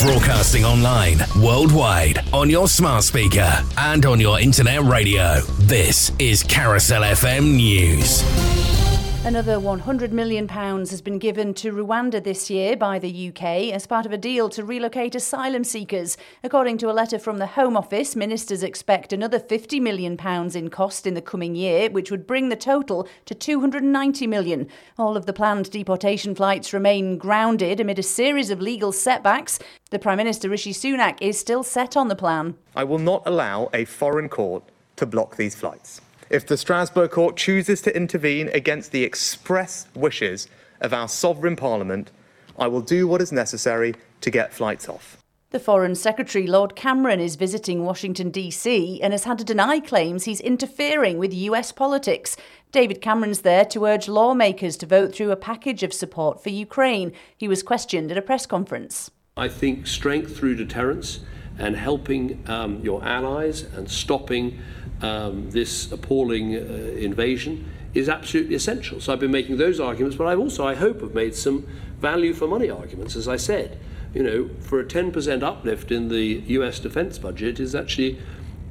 Broadcasting online, worldwide, on your smart speaker, and on your internet radio. This is Carousel FM News. Another £100 million has been given to Rwanda this year by the UK as part of a deal to relocate asylum seekers. According to a letter from the Home Office, ministers expect another £50 million in cost in the coming year, which would bring the total to £290 million. All of the planned deportation flights remain grounded amid a series of legal setbacks. The Prime Minister Rishi Sunak is still set on the plan. I will not allow a foreign court to block these flights. If the Strasbourg court chooses to intervene against the express wishes of our sovereign parliament, I will do what is necessary to get flights off. The Foreign Secretary, Lord Cameron, is visiting Washington, D.C., and has had to deny claims he's interfering with US politics. David Cameron's there to urge lawmakers to vote through a package of support for Ukraine. He was questioned at a press conference. I think strength through deterrence and helping um, your allies and stopping um, this appalling uh, invasion is absolutely essential. So I've been making those arguments, but I've also, I hope, have made some value for money arguments, as I said. You know, for a 10% uplift in the US defense budget is actually,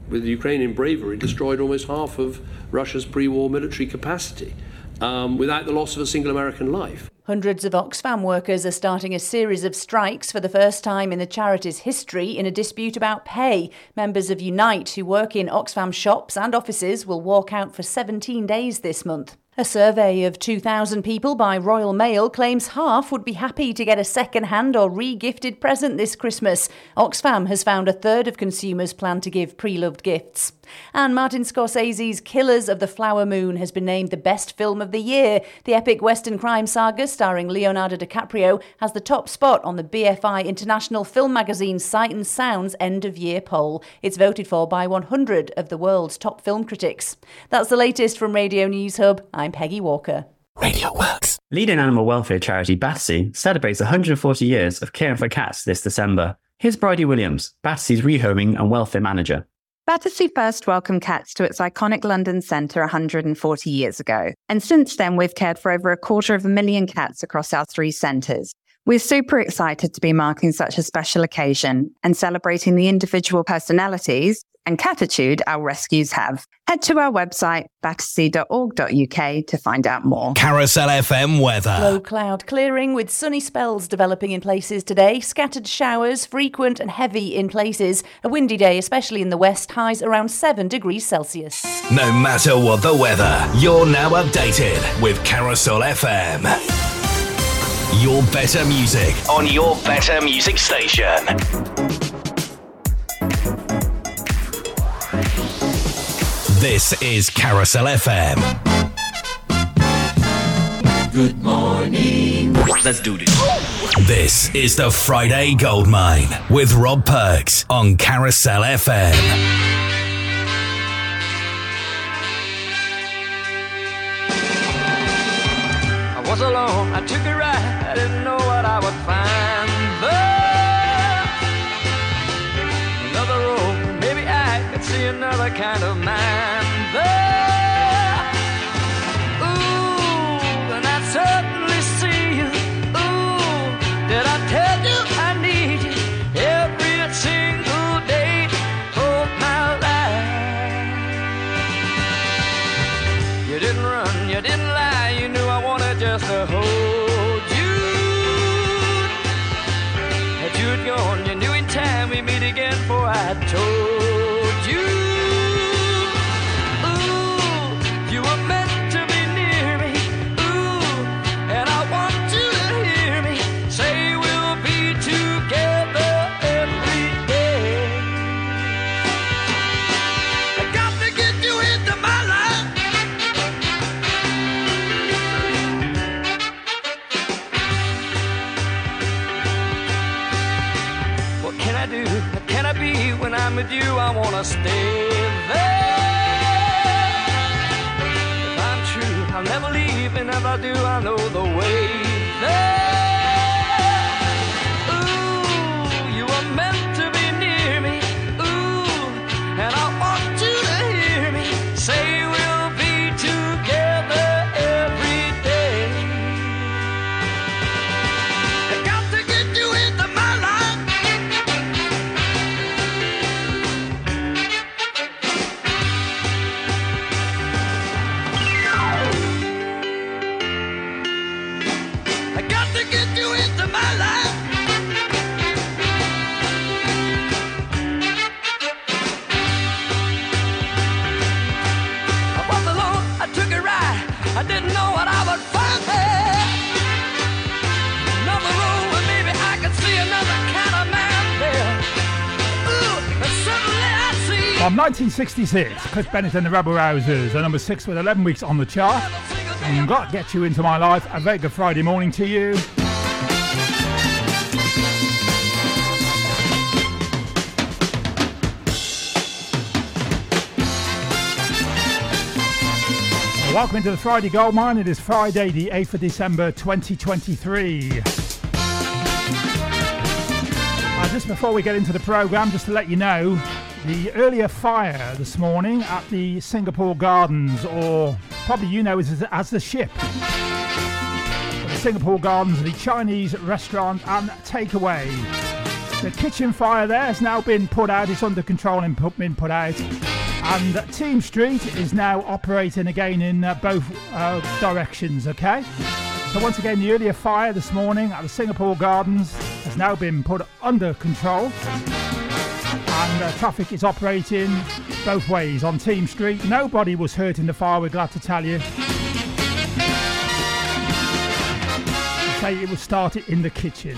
with Ukrainian bravery, destroyed almost half of Russia's pre war military capacity um, without the loss of a single American life. Hundreds of Oxfam workers are starting a series of strikes for the first time in the charity's history in a dispute about pay. Members of Unite, who work in Oxfam shops and offices, will walk out for 17 days this month. A survey of 2,000 people by Royal Mail claims half would be happy to get a second hand or re gifted present this Christmas. Oxfam has found a third of consumers plan to give pre loved gifts. And Martin Scorsese's Killers of the Flower Moon has been named the best film of the year. The epic Western crime saga starring Leonardo DiCaprio has the top spot on the BFI International Film Magazine's Sight and Sound's end of year poll. It's voted for by 100 of the world's top film critics. That's the latest from Radio News Hub. I'm Peggy Walker. Radio Works. Leading animal welfare charity Battersea celebrates 140 years of caring for cats this December. Here's Bridie Williams, Battersea's rehoming and welfare manager. Battersea first welcomed cats to its iconic London centre 140 years ago. And since then, we've cared for over a quarter of a million cats across our three centres. We're super excited to be marking such a special occasion and celebrating the individual personalities and catitude our rescues have. Head to our website, battersea.org.uk to find out more. Carousel FM weather. Low cloud clearing with sunny spells developing in places today. Scattered showers, frequent and heavy in places. A windy day, especially in the west, highs around 7 degrees Celsius. No matter what the weather, you're now updated with Carousel FM. Your better music on your better music station. This is Carousel FM. Good morning. Let's do this. This is the Friday Goldmine with Rob Perks on Carousel FM. I was alone, I took a ride, I didn't know what I would find. But another road, maybe I could see another kind of with you? I wanna stay there. If I'm true, I'll never leave, and if I do, I know the way From 1966, Cliff Bennett and the Rebel Rousers are number six with 11 weeks on the chart. And got Get You Into My Life. A very good Friday morning to you. Welcome into the Friday Gold Mine. It is Friday, the 8th of December 2023. Uh, just before we get into the programme, just to let you know, the earlier fire this morning at the Singapore Gardens, or probably you know as, as the ship. The Singapore Gardens, the Chinese restaurant and takeaway. The kitchen fire there has now been put out, it's under control and been put out. And Teme Street is now operating again in uh, both uh, directions, okay? So, once again, the earlier fire this morning at the Singapore Gardens has now been put under control and uh, traffic is operating both ways on Teme Street. Nobody was hurt in the fire, we're glad to tell you. Say it was started in the kitchen.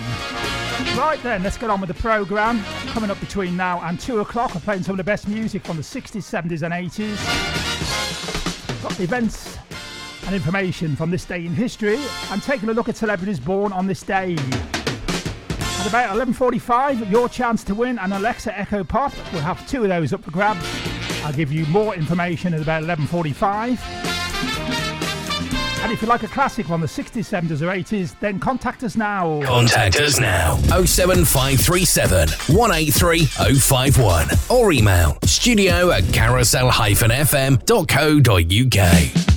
Right then, let's get on with the programme. Coming up between now and 2 o'clock, I'm playing some of the best music from the 60s, 70s, and 80s. Got events and information from this day in history, and taking a look at celebrities born on this day. At about 11.45, your chance to win an Alexa Echo Pop. We'll have two of those up for grabs. I'll give you more information at about 11.45. And if you like a classic from the 60s, 70s or 80s, then contact us now. Contact us now 07537 183 051 or email studio at carousel-fm.co.uk.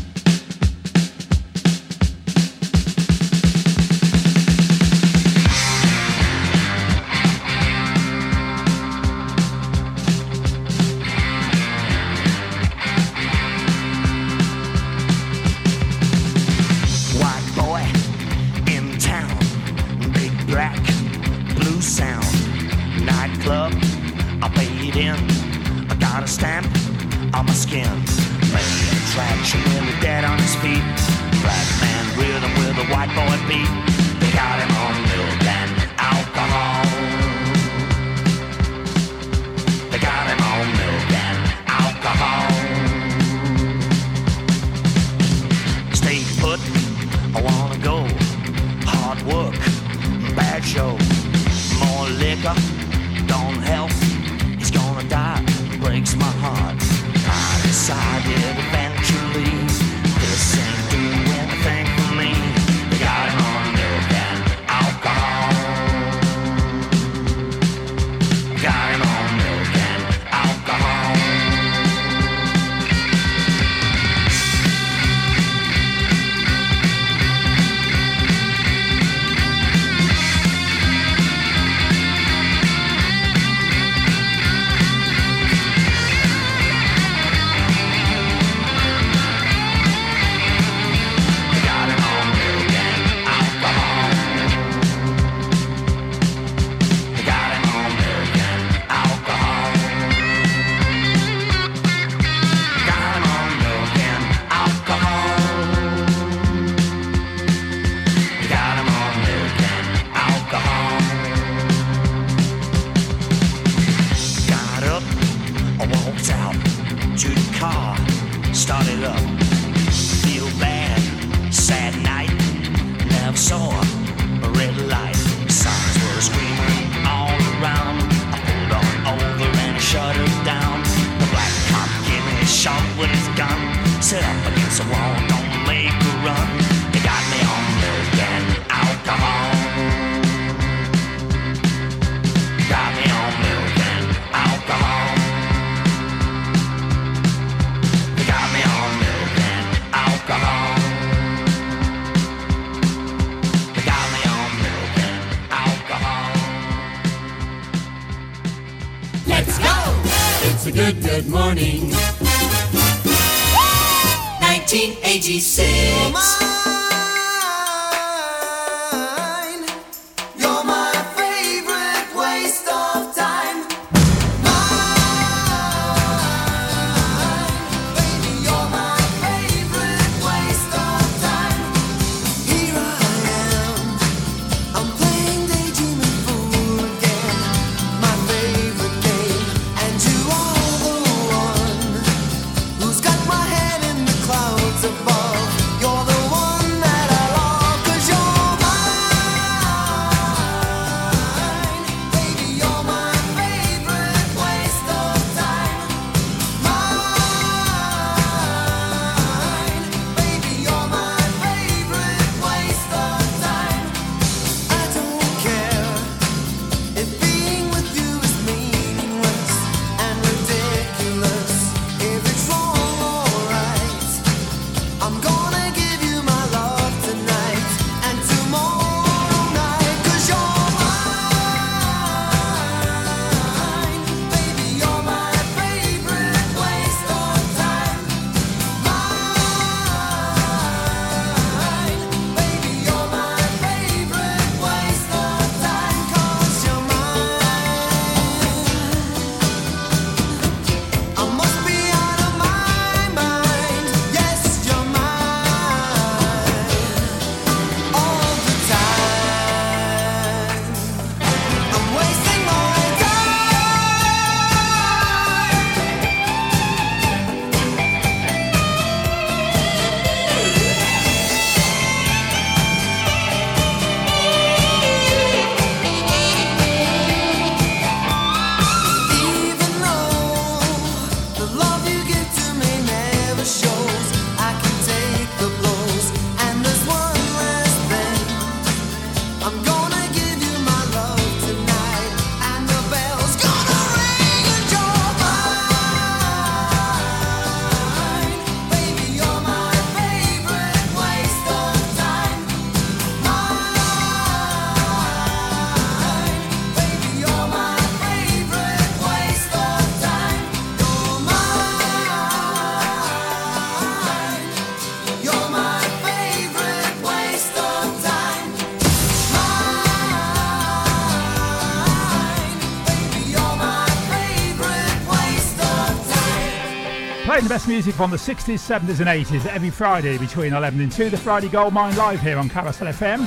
The best music from the 60s, 70s, and 80s every Friday between 11 and 2. The Friday Goldmine live here on Carousel FM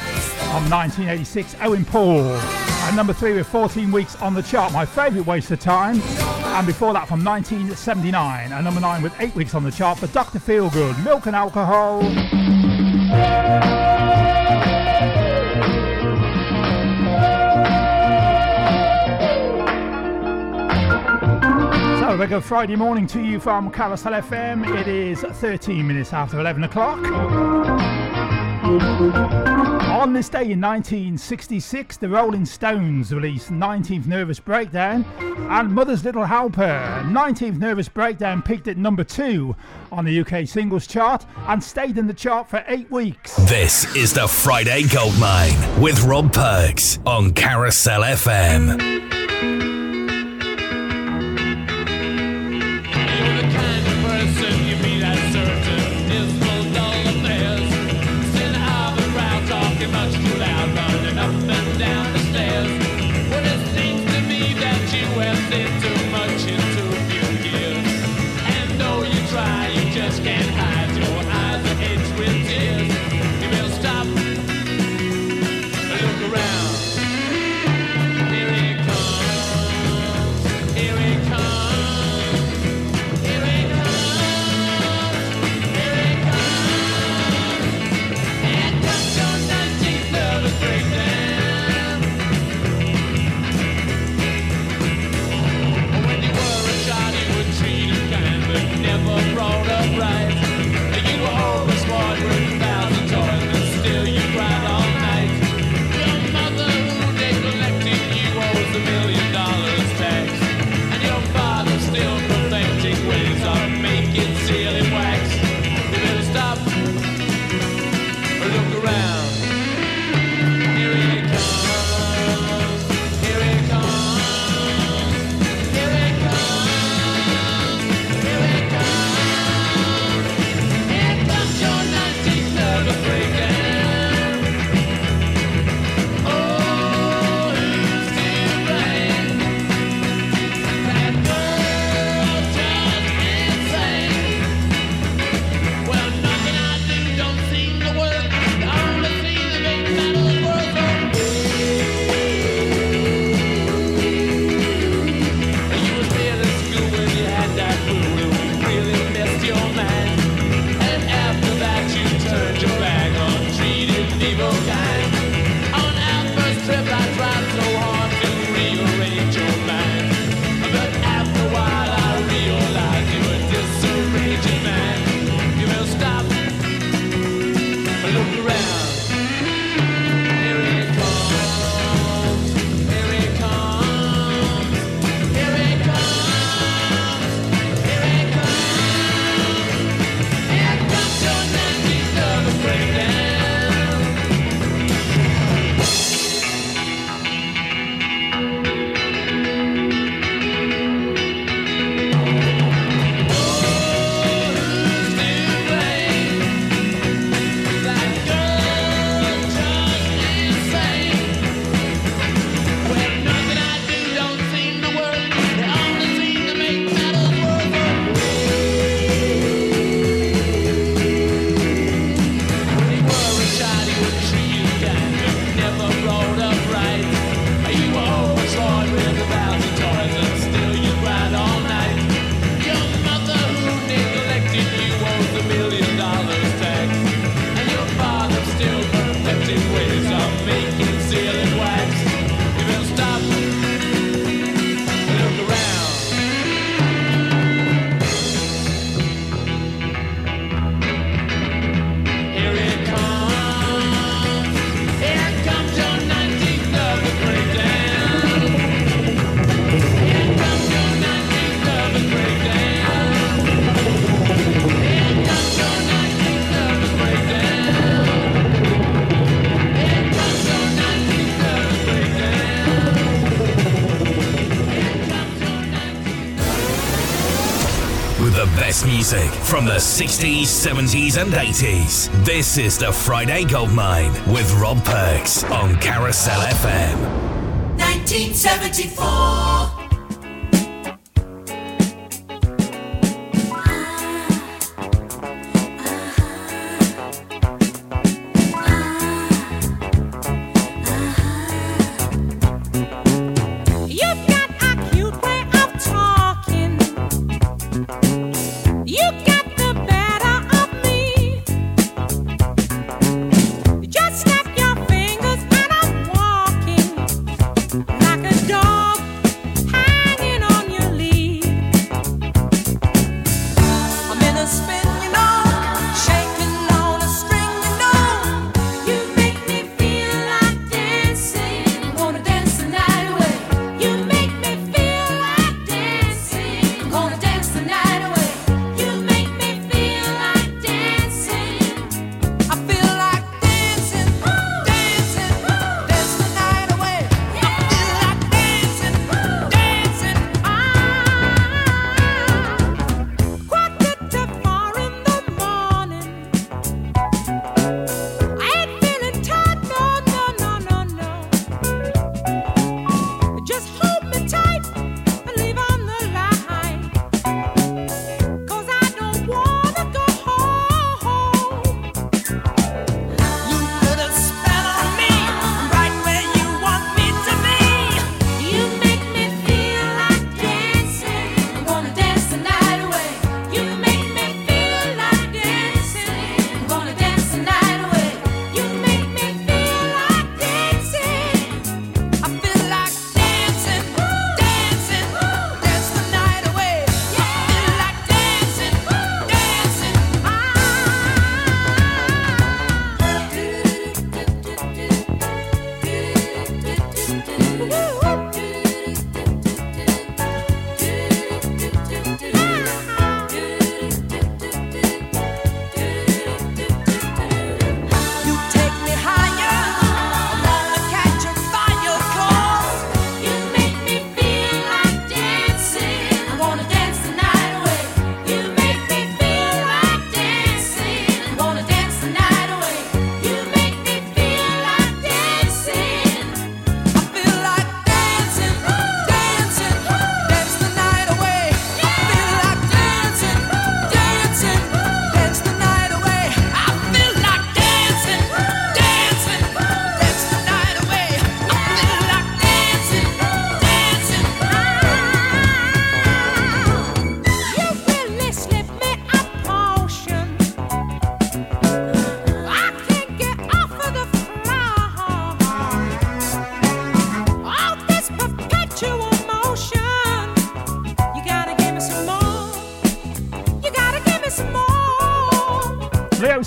on 1986. Owen Paul. And number three with 14 weeks on the chart. My favourite waste of time. And before that from 1979. And number nine with eight weeks on the chart for Dr. Feelgood. Milk and Alcohol. Regular Friday morning to you from Carousel FM. It is 13 minutes after 11 o'clock. On this day in 1966, the Rolling Stones released 19th Nervous Breakdown and Mother's Little Helper. 19th Nervous Breakdown peaked at number two on the UK singles chart and stayed in the chart for eight weeks. This is the Friday Goldmine with Rob Perks on Carousel FM. From the 60s, 70s, and 80s. This is the Friday Goldmine with Rob Perks on Carousel FM. 1974.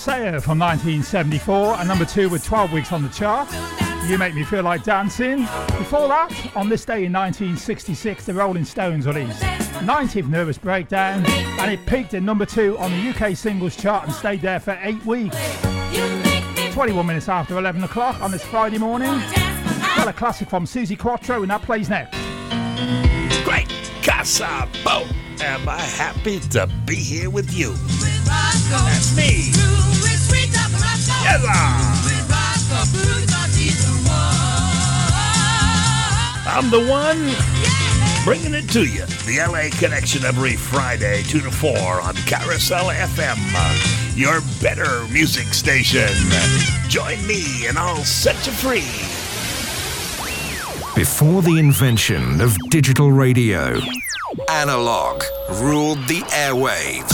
From 1974 and number two with 12 weeks on the chart. You Make Me Feel Like Dancing. Before that, on this day in 1966, the Rolling Stones released 90th Nervous Breakdown and it peaked at number two on the UK singles chart and stayed there for eight weeks. 21 minutes after 11 o'clock on this Friday morning. Got a classic from Suzi Quatro and that plays next. Great Casabo! Am I happy to be here with you? That's me. I'm the one bringing it to you. The LA Connection every Friday, 2 to 4 on Carousel FM, your better music station. Join me and I'll set you free. Before the invention of digital radio, analog ruled the airwaves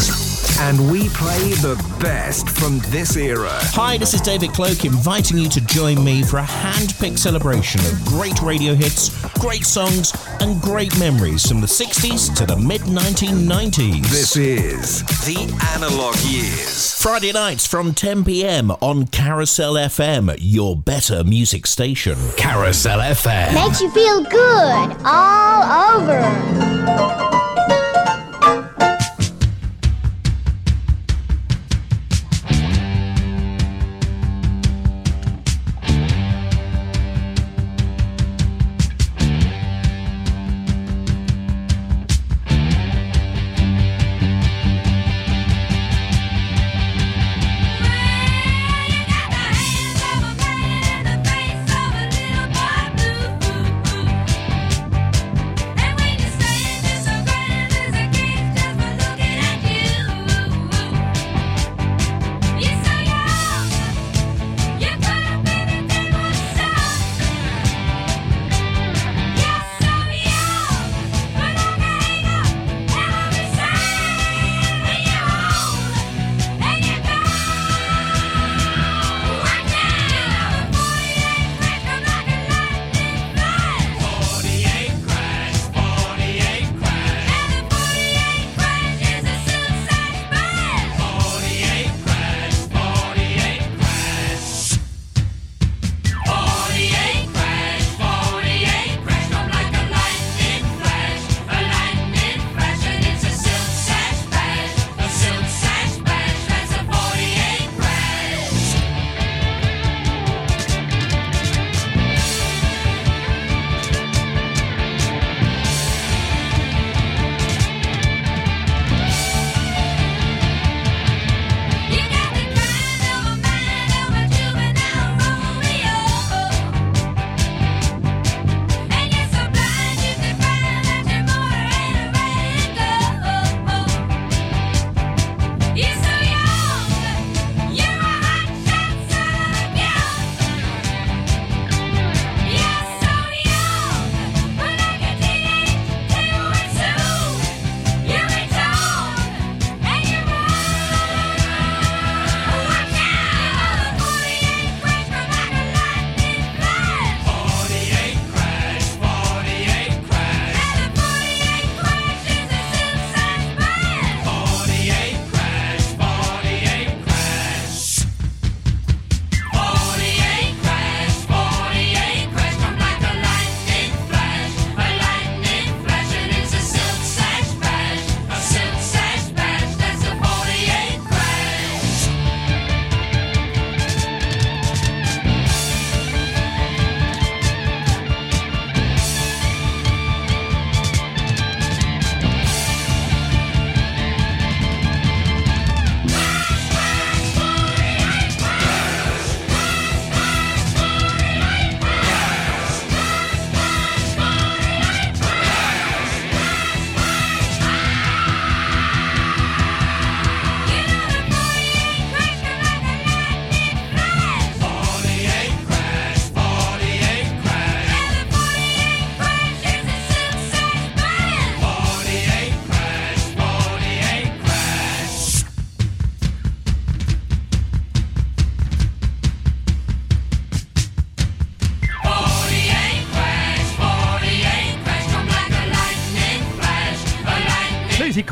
and we play the best from this era. Hi, this is David Cloak inviting you to join me for a hand-picked celebration of great radio hits, great songs, and great memories from the 60s to the mid 1990s. This is The Analog Years. Friday nights from 10 p.m. on Carousel FM, your better music station. Carousel FM. Makes you feel good all over.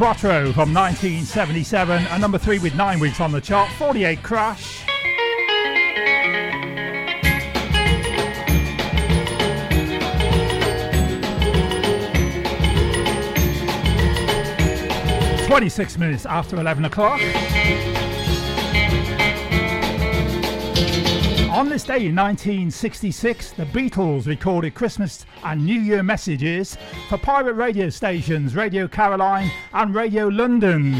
Suzi Quatro from 1977, and number three with nine weeks on the chart, 48 Crash. Twenty-six minutes after eleven o'clock. On this day in 1966, the Beatles recorded Christmas and New Year messages for pirate radio stations Radio Caroline and Radio London.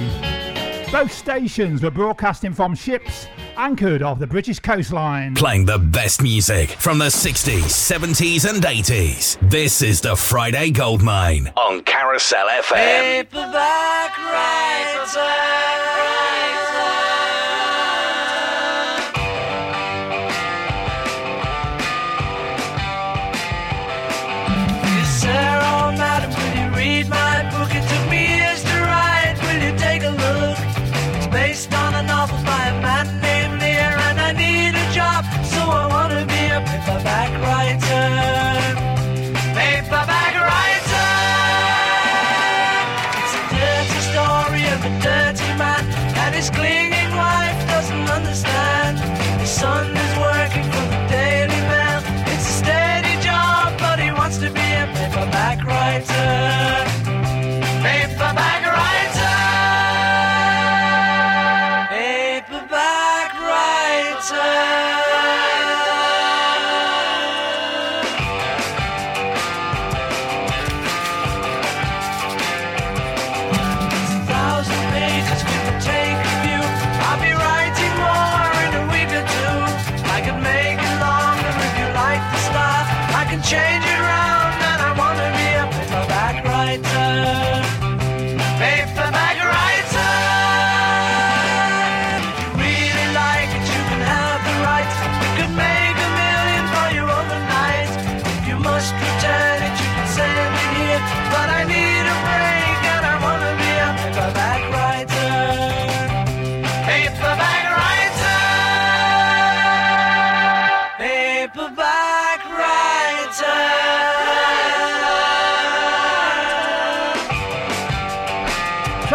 Both stations were broadcasting from ships anchored off the British coastline. Playing the best music from the 60s, 70s, and 80s. This is the Friday Goldmine on Carousel FM. Paperback writer.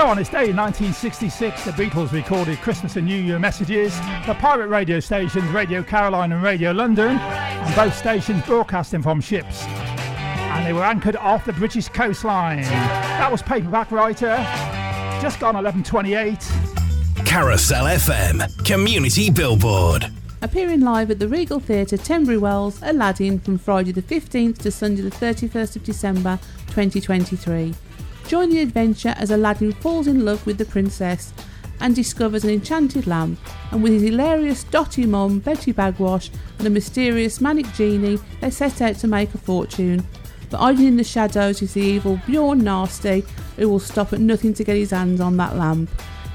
On this day in 1966, the Beatles recorded Christmas and New Year messages. for pirate radio stations, Radio Caroline and Radio London, and both stations broadcasting from ships. And they were anchored off the British coastline. That was Paperback Writer, just gone 1128. Carousel FM, Community Billboard. Appearing live at the Regal Theatre, Tenbury Wells, Aladdin from Friday the 15th to Sunday the 31st of December 2023. Join the adventure as Aladdin falls in love with the princess and discovers an enchanted lamp, and with his hilarious dotty mum, Betty Bagwash, and a mysterious manic genie, they set out to make a fortune. But hiding in the shadows is the evil Bjorn Nasty, who will stop at nothing to get his hands on that lamp.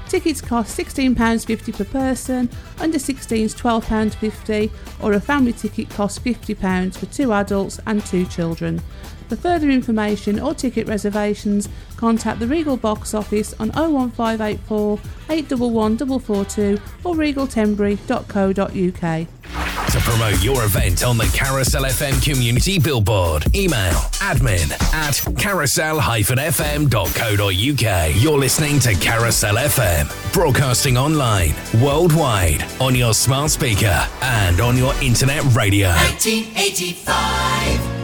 Tickets cost £16.50 per person, under 16s £12.50, or a family ticket costs £50 for two adults and two children. For further information or ticket reservations, contact the Regal box office on 01584 811442 or regaltenbury.co.uk. To promote your event on the Carousel FM community billboard, email admin at carousel-fm.co.uk. You're listening to Carousel FM, broadcasting online, worldwide, on your smart speaker and on your internet radio. 1985.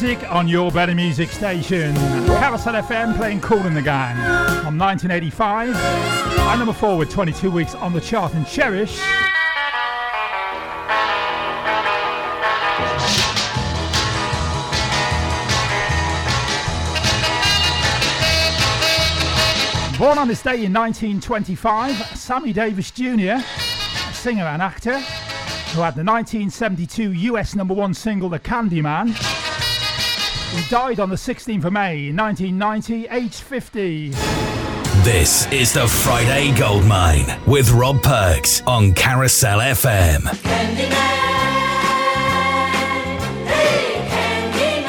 Music on your better music station. Carousel FM playing Kool and the Gang from 1985. And number four with 22 weeks on the chart and Cherish. Born on this day in 1925, Sammy Davis Jr., singer and actor, who had the 1972 US number one single The Candyman. He died on the 16th of May 1990, aged 50. This is the Friday Goldmine with Rob Perks on Carousel FM. Candyman. Hey, Candyman!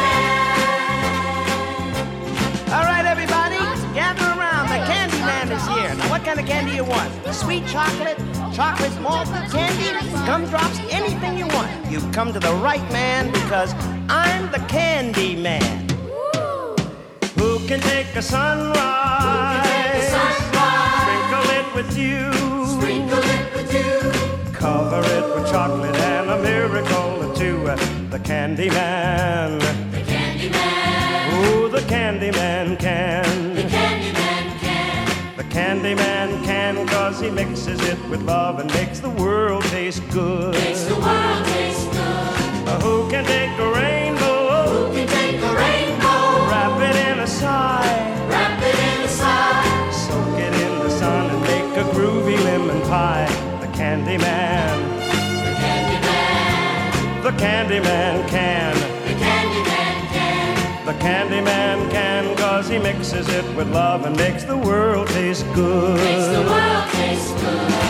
All right, everybody, gather around. The Candyman is here. Now, what kind of candy you want? Sweet chocolate, chocolate malt candy, gumdrops, anything you want. You've come to the right man because I'm the candy man. Who can take a sunrise? Take a sunrise? Sprinkle it with you. Sprinkle it with you. Cover it with chocolate and a miracle or two. The candy man. The candy man. Who the candy man can. The can. The candy man can cause he mixes it with love and makes the world taste good. Makes the world taste good. who can take a rainbow? Who can take a rainbow? Wrap it in a sigh. Wrap it in a sigh. Soak it in the sun and make a groovy lemon pie. The candy man. The candy man. The candy man can. The candy man can cause he mixes it with love and makes the world taste good. Makes the world taste good.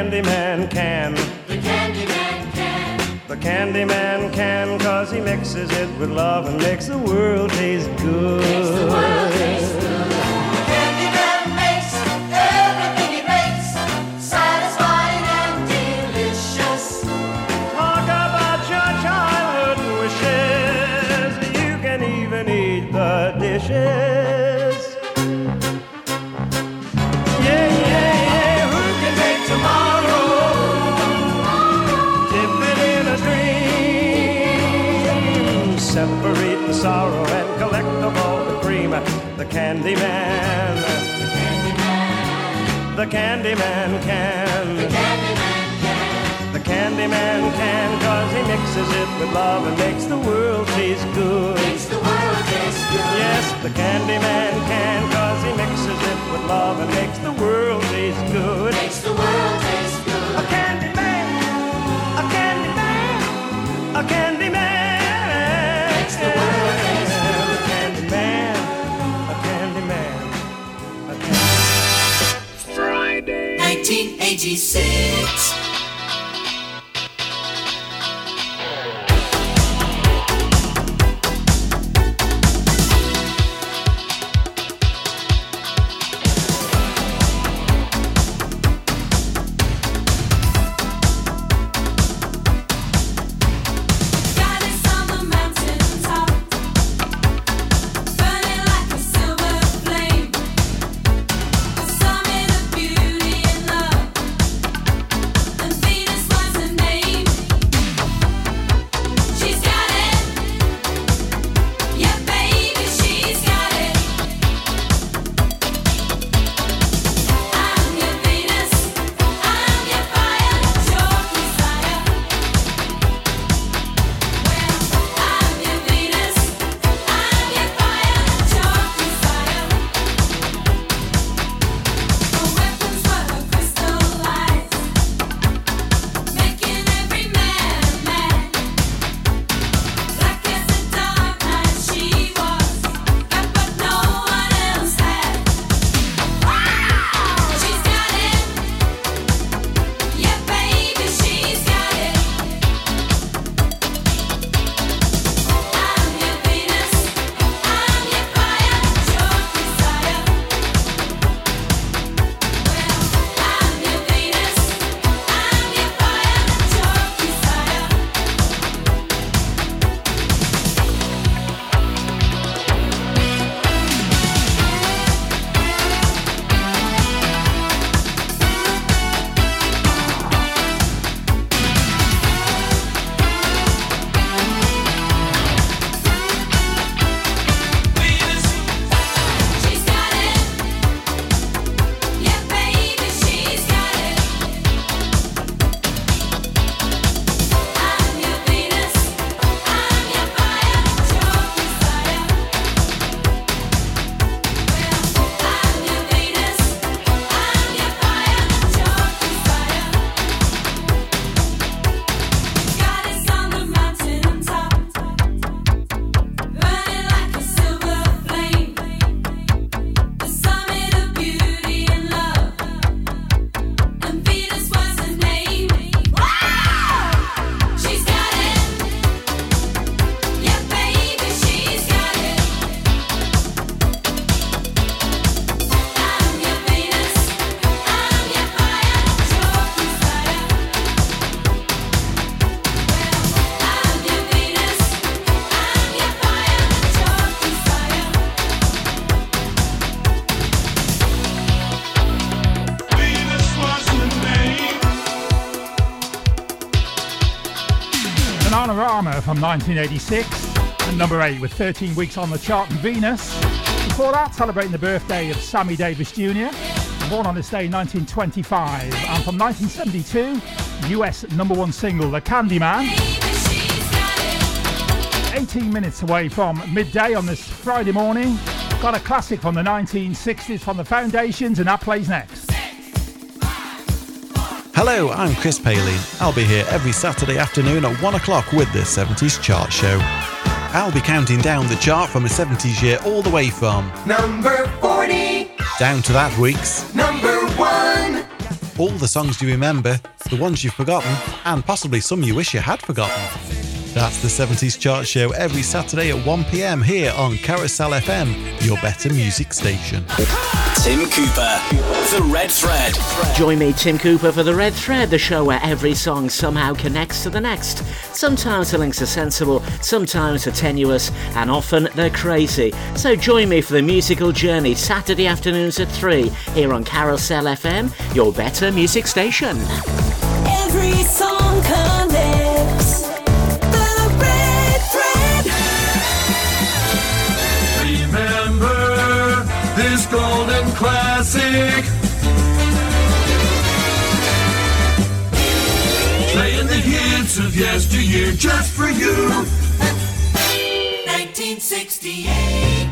Oh, the candy man can. The candy man can. The candy man can cause he mixes it with love and makes the world taste good. Makes the world taste good. The candy man. The candy man can. The candy man can. The candy man can cause he mixes it with love and makes the world taste good. Makes the world taste good. Yes, the candy man can cause he mixes it with love and makes the world taste good. Makes the world taste good. A candy man, a candy man, a candy 1986. From 1986, and number 8 with 13 weeks on the chart in Venus. Before that, celebrating the birthday of Sammy Davis Jr., born on this day 1925, and from 1972, US number one single, The Candyman. 18 minutes away from midday on this Friday morning. Got a classic from the 1960s from the Foundations, and that plays next. Hello, I'm Chris Paley. I'll be here every Saturday afternoon at 1 o'clock with the 70s Chart Show. I'll be counting down the chart from a 70s year all the way from number 40 down to that week's number 1. All the songs you remember, the ones you've forgotten, and possibly some you wish you had forgotten. That's the 70s Chart Show every Saturday at 1 pm here on Carousel FM, your better music station. Tim Cooper, The Red Thread. Join me, Tim Cooper, for The Red Thread, the show where every song somehow connects to the next. Sometimes the links are sensible, sometimes they're tenuous, and often they're crazy. So join me for the musical journey Saturday afternoons at 3 here on Carousel FM, your better music station. Yesteryear just for you. 1968.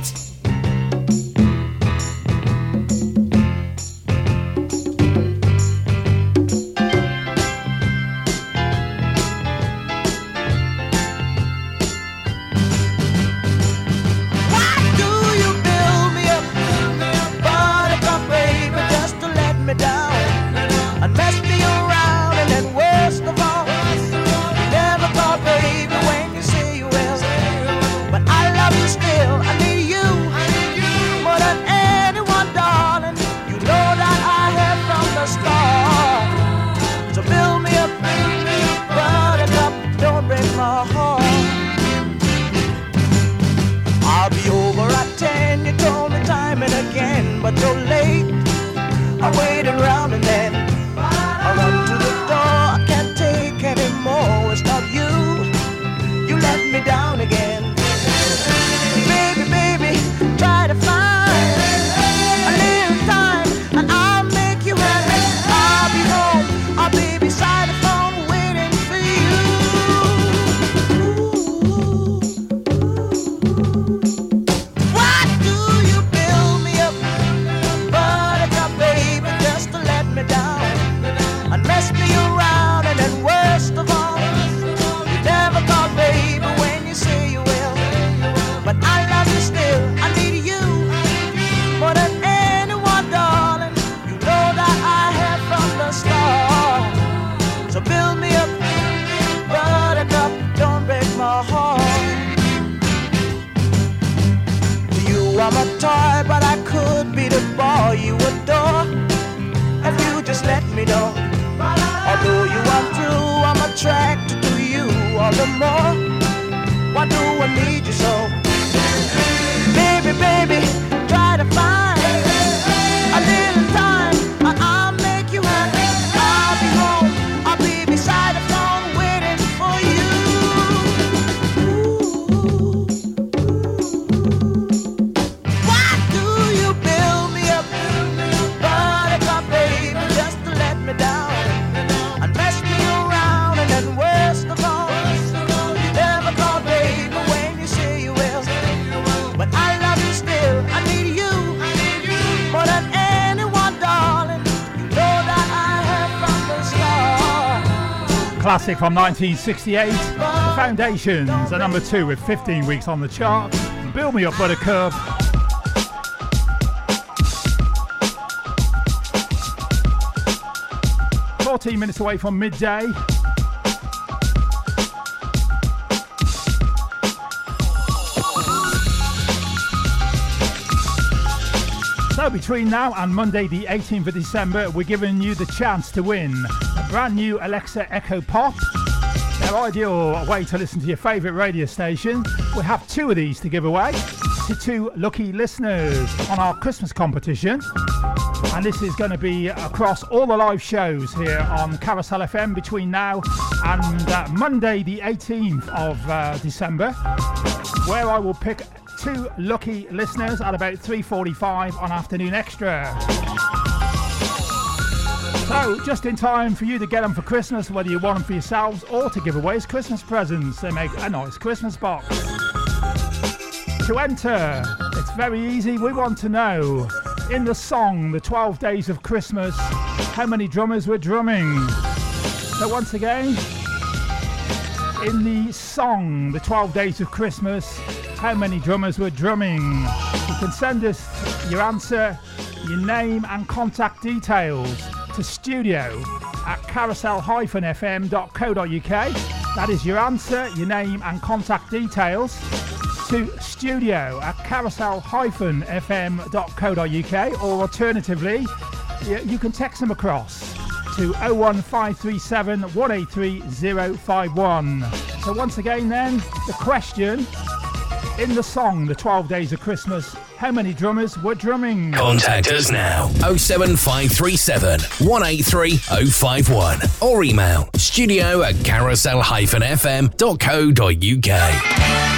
Classic from 1968, The Foundations, a number two with 15 weeks on the chart. Build Me Up Buttercup. Fourteen minutes away from midday. Between now and Monday, the 18th of December, we're giving you the chance to win a brand new Alexa Echo Pop. Their ideal way to listen to your favourite radio station. We have two of these to give away to two lucky listeners on our Christmas competition. And this is going to be across all the live shows here on Carousel FM between now and uh, Monday, the 18th of uh, December, where I will pick two lucky listeners at about 3.45 on Afternoon Extra. So, just in time for you to get them for Christmas, whether you want them for yourselves or to give away as Christmas presents. They make a nice Christmas box. To enter, it's very easy. We want to know in the song, The 12 Days of Christmas, how many drummers were drumming. So, once again, in the song, The 12 Days of Christmas, how many drummers were drumming? You can send us your answer, your name, and contact details to studio at carousel-fm.co.uk. That is your answer, your name, and contact details to studio at carousel-fm.co.uk or alternatively, you, can text them across to 01537 183 051. So, once again, then, the question in the song The 12 Days of Christmas, how many drummers were drumming? Contact us now 07537 183 051 or email studio at carousel-fm.co.uk.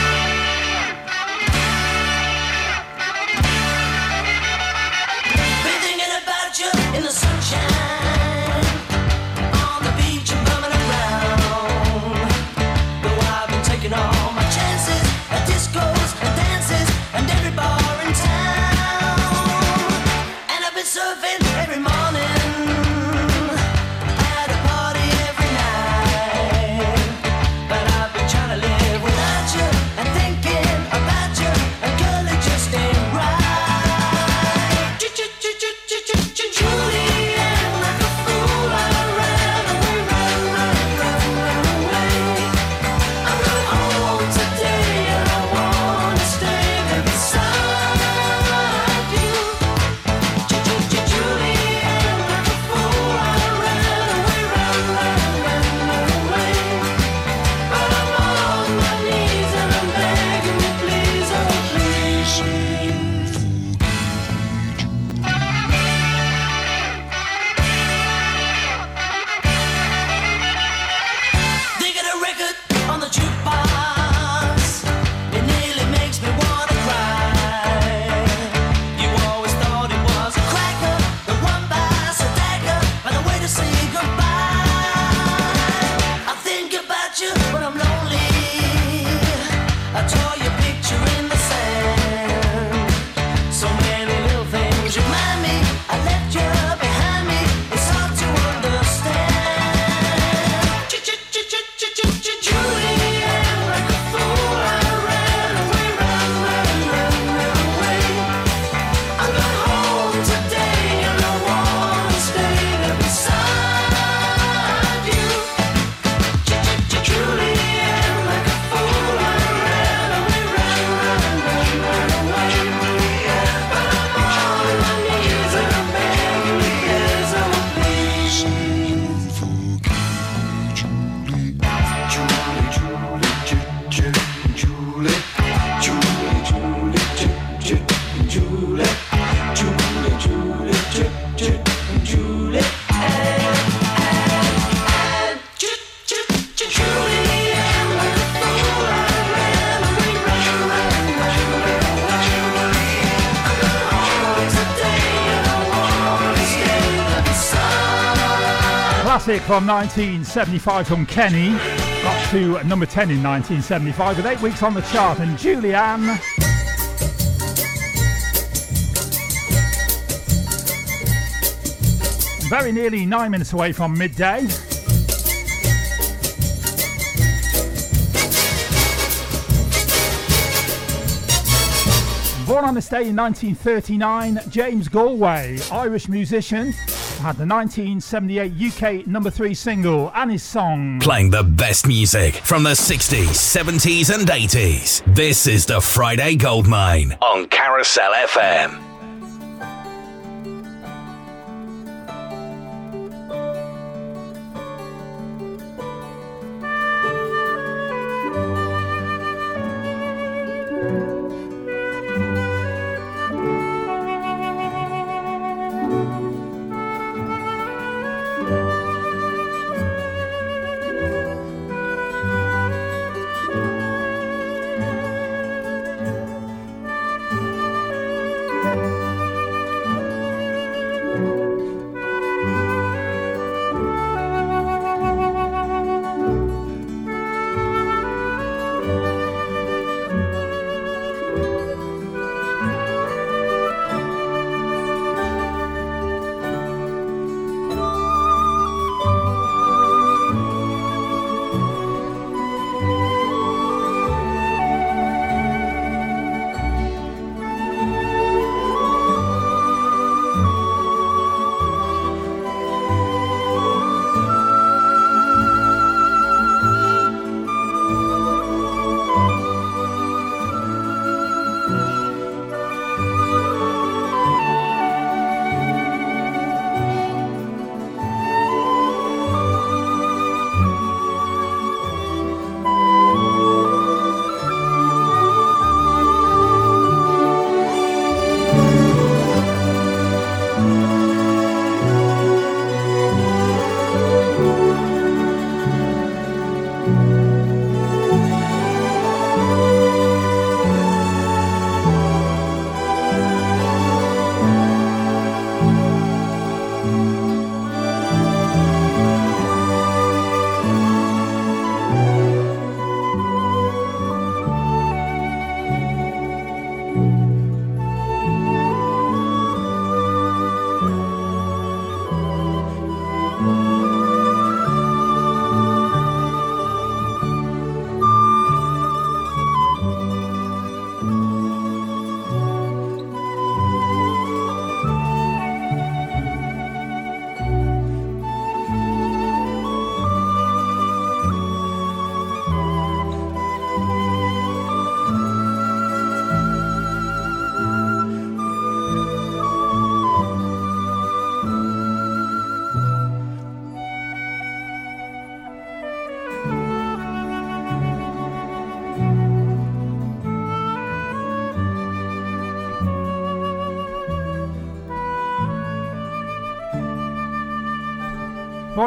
from 1975 from Kenny. up to number 10 in 1975 with eight weeks on the chart. And Julie Anne. Very nearly nine minutes away from midday. Born on this day in 1939, James Galway, Irish musician, had the 1978 UK number three single Annie's Song. Playing the best music from the 60s, 70s, and 80s. This is the Friday Goldmine on Carousel FM.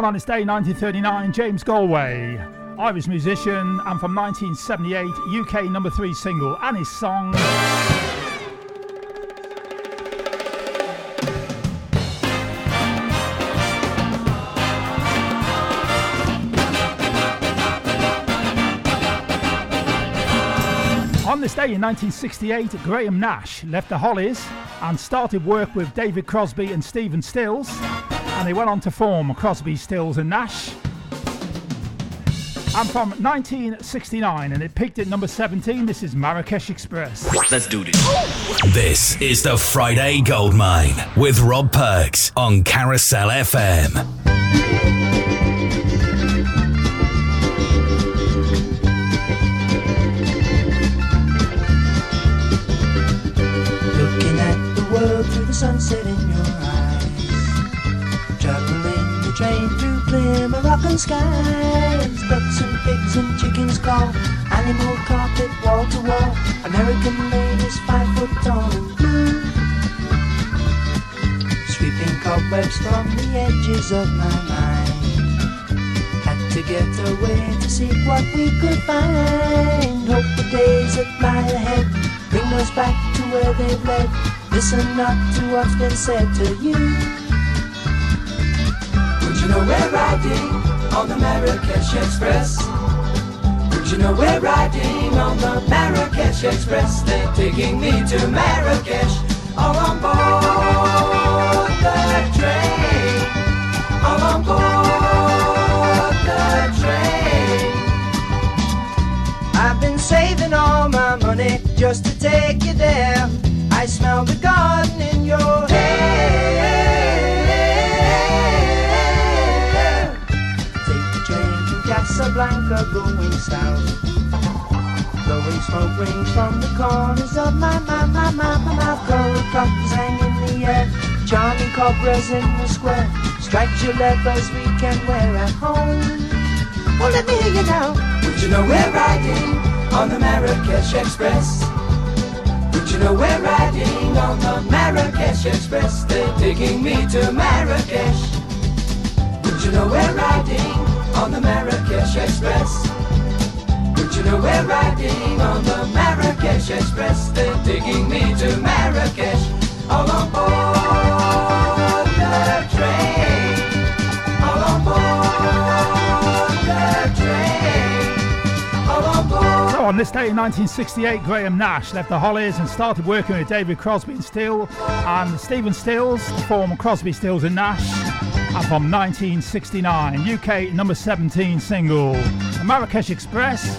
Born on this day, 1939, James Galway, Irish musician, and from 1978, UK number three single, Annie's Song. On this day in 1968, Graham Nash left the Hollies and started work with David Crosby and Stephen Stills, and they went on to form Crosby, Stills, and Nash. And from 1969, and it peaked at number 17, this is Marrakesh Express. Let's do this. This is the Friday Goldmine with Rob Perks on Carousel FM. Looking at the world through the sunset Moroccan skies. Ducks and pigs and chickens call. Animal carpet wall to wall. American ladies five foot tall. Sweeping cobwebs from the edges of my mind. Had to get away to see what we could find. Hope the days that lie ahead bring us back to where they've led. Listen not to what's been said to you. You know we're riding on the Marrakesh Express? Would you know we're riding on the Marrakesh Express? They're taking me to Marrakesh, all on board the train, all on board the train. I've been saving all my money just to take you there. I smell the garden in your hair. Casablanca going south. Blowing smoke rings from the corners of my, my, my, my, my mouth. Buttons hang in the air. Charming cobras in the square. Striped leathers we can wear at home. Well, let me hear you now. Would you know we're riding on the Marrakesh Express? Would you know we're riding on the Marrakesh Express? They're taking me to Marrakesh. Would you know we're riding on the Marrakesh Express? Would you know we're riding on the Marrakesh Express? They're taking me to Marrakesh. All on board the train. All on board the train. So on this day in 1968, Graham Nash left the Hollies and started working with David Crosby and Still and Stephen Stills to form Crosby, Stills and Nash. From 1969, UK number 17 single, Marrakesh Express.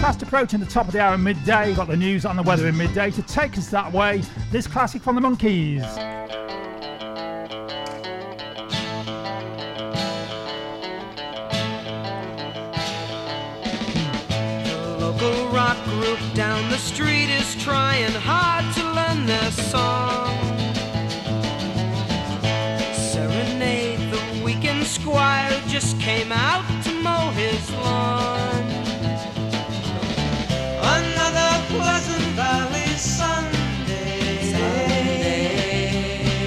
Fast approaching the top of the hour midday, got the news on the weather in midday. To take us that way, this classic from the Monkees. The local rock group down the street is trying hard to learn their song. Weekend just came out to mow his lawn. Another Pleasant Valley Sunday.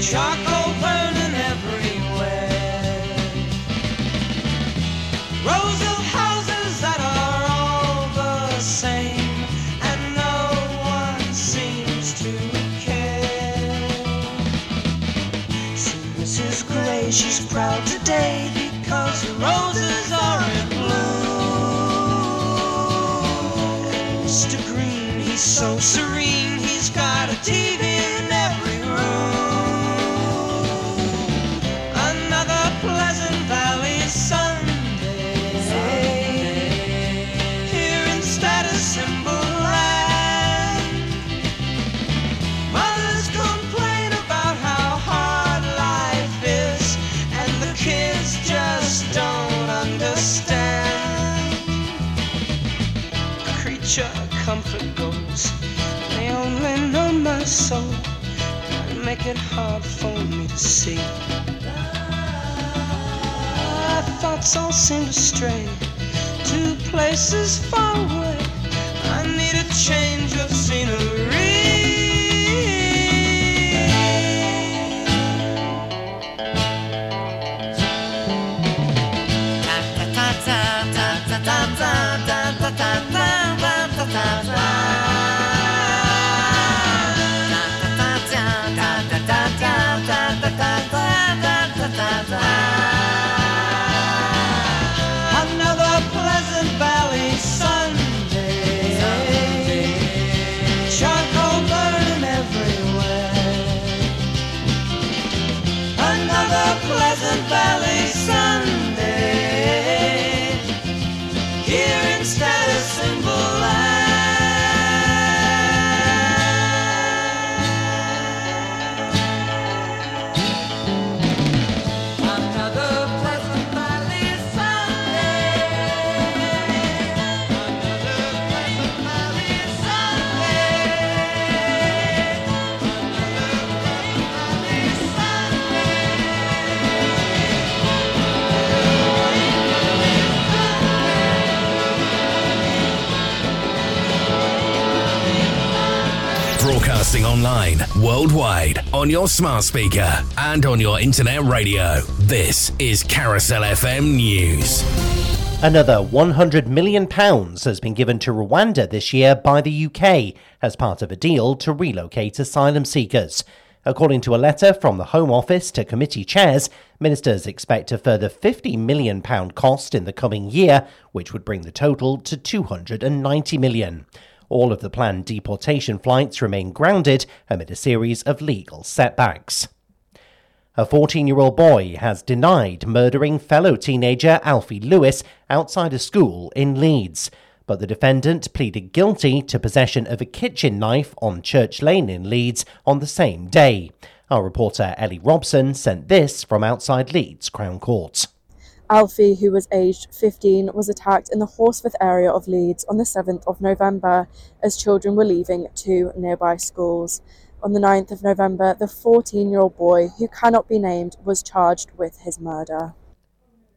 Charcoal burning and make it hard for me to see. My thoughts all seem to stray to places far away. Worldwide, on your smart speaker, and on your internet radio. This is Carousel FM News. Another £100 million has been given to Rwanda this year by the UK as part of a deal to relocate asylum seekers. According to a letter from the Home Office to committee chairs, ministers expect a further £50 million cost in the coming year, which would bring the total to £290 million. All of the planned deportation flights remain grounded amid a series of legal setbacks. A 14 year old boy has denied murdering fellow teenager Alfie Lewis outside a school in Leeds. But the defendant pleaded guilty to possession of a kitchen knife on Church Lane in Leeds on the same day. Our reporter Ellie Robson sent this from outside Leeds Crown Court. Alfie, who was aged 15, was attacked in the Horsforth area of Leeds on the 7th of November as children were leaving two nearby schools. On the 9th of November, the 14 year old boy, who cannot be named, was charged with his murder.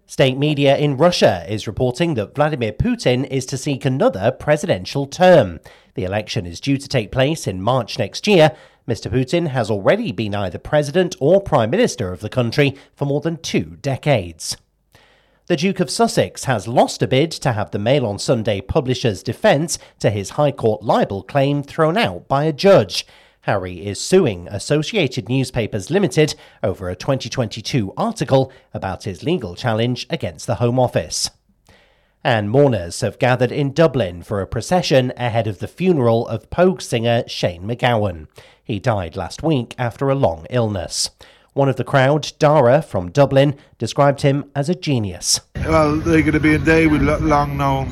State media in Russia is reporting that Vladimir Putin is to seek another presidential term. The election is due to take place in March next year. Mr. Putin has already been either president or prime minister of the country for more than two decades. The Duke of Sussex has lost a bid to have the Mail on Sunday publisher's defence to his High Court libel claim thrown out by a judge. Harry is suing Associated Newspapers Limited over a 2022 article about his legal challenge against the Home Office. And mourners have gathered in Dublin for a procession ahead of the funeral of Pogue singer Shane MacGowan. He died last week after a long illness. One of the crowd, Dara from Dublin, described him as a genius. Well, there's going to be a day we lo- long known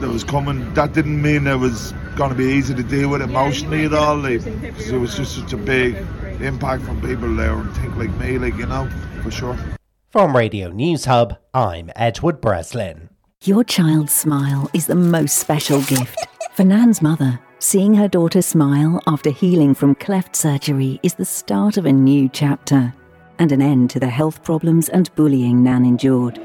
that was coming. That didn't mean it was going to be easy to deal with emotionally at all. Like, 'cause it was just such a big impact from people there and think like me, like you know, for sure. From Radio News Hub, I'm Edward Breslin. Your child's smile is the most special gift. For Nan's mother, seeing her daughter smile after healing from cleft surgery is the start of a new chapter and an end to the health problems and bullying Nan endured.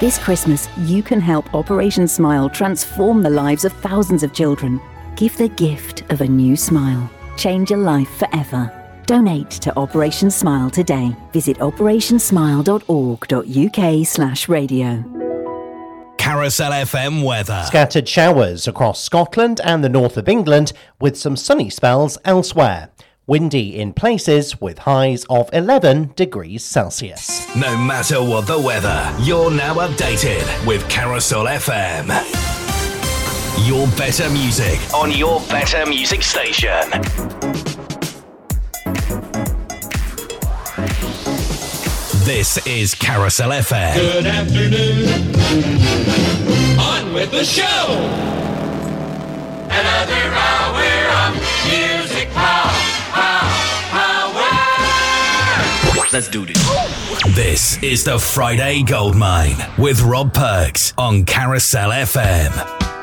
This Christmas, you can help Operation Smile transform the lives of thousands of children. Give the gift of a new smile. Change your life forever. Donate to Operation Smile today. Visit operationsmile.org.uk slash radio. Carousel FM weather. Scattered showers across Scotland and the north of England, with some sunny spells elsewhere. Windy in places with highs of 11 degrees Celsius. No matter what the weather, you're now updated with Carousel FM. Your better music on your better music station. This is Carousel FM. Good afternoon. On with the show. Another hour of music power. Power. Power. Let's do this. This is the Friday Gold Mine with Rob Perks on Carousel FM.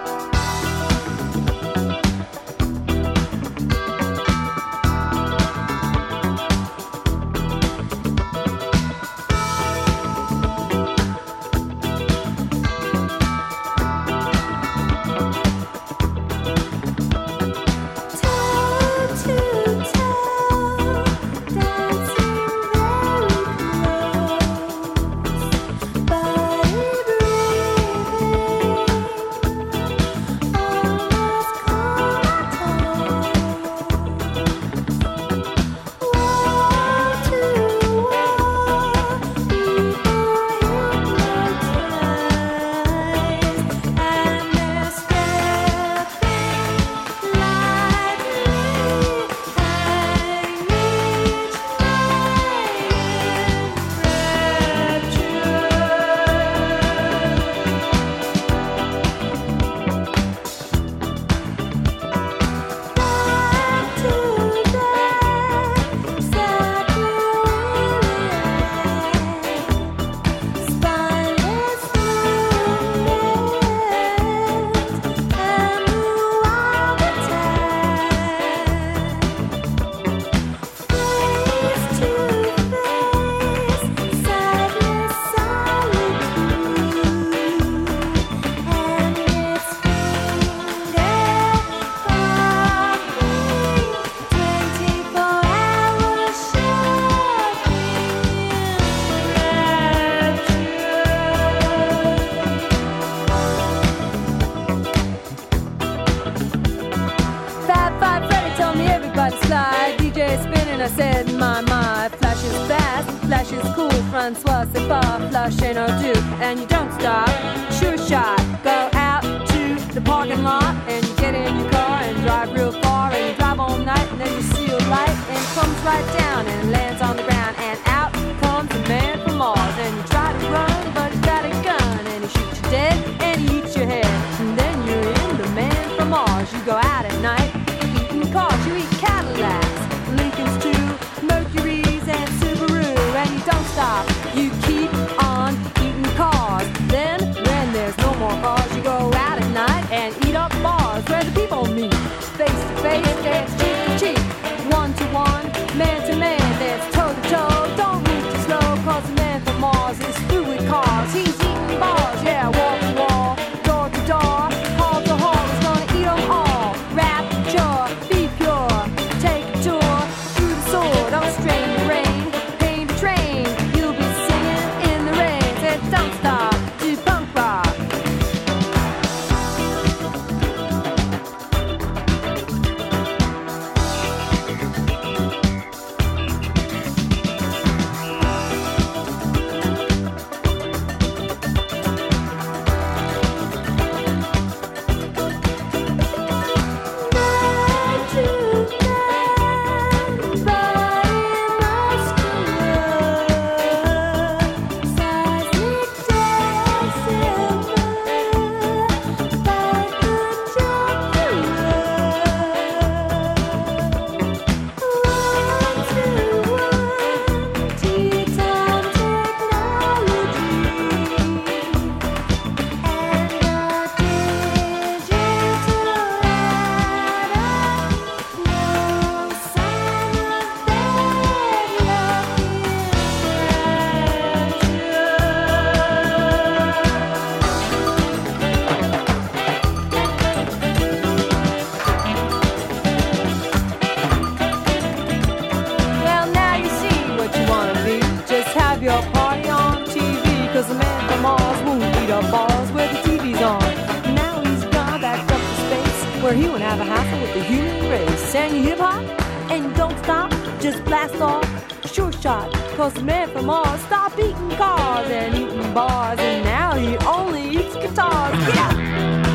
where he would have a hassle with the human race, sang hip hop, and don't stop, just blast off. Sure shot, cause the man from Mars stopped eating cars and eating bars, and now he only eats guitars. Yeah!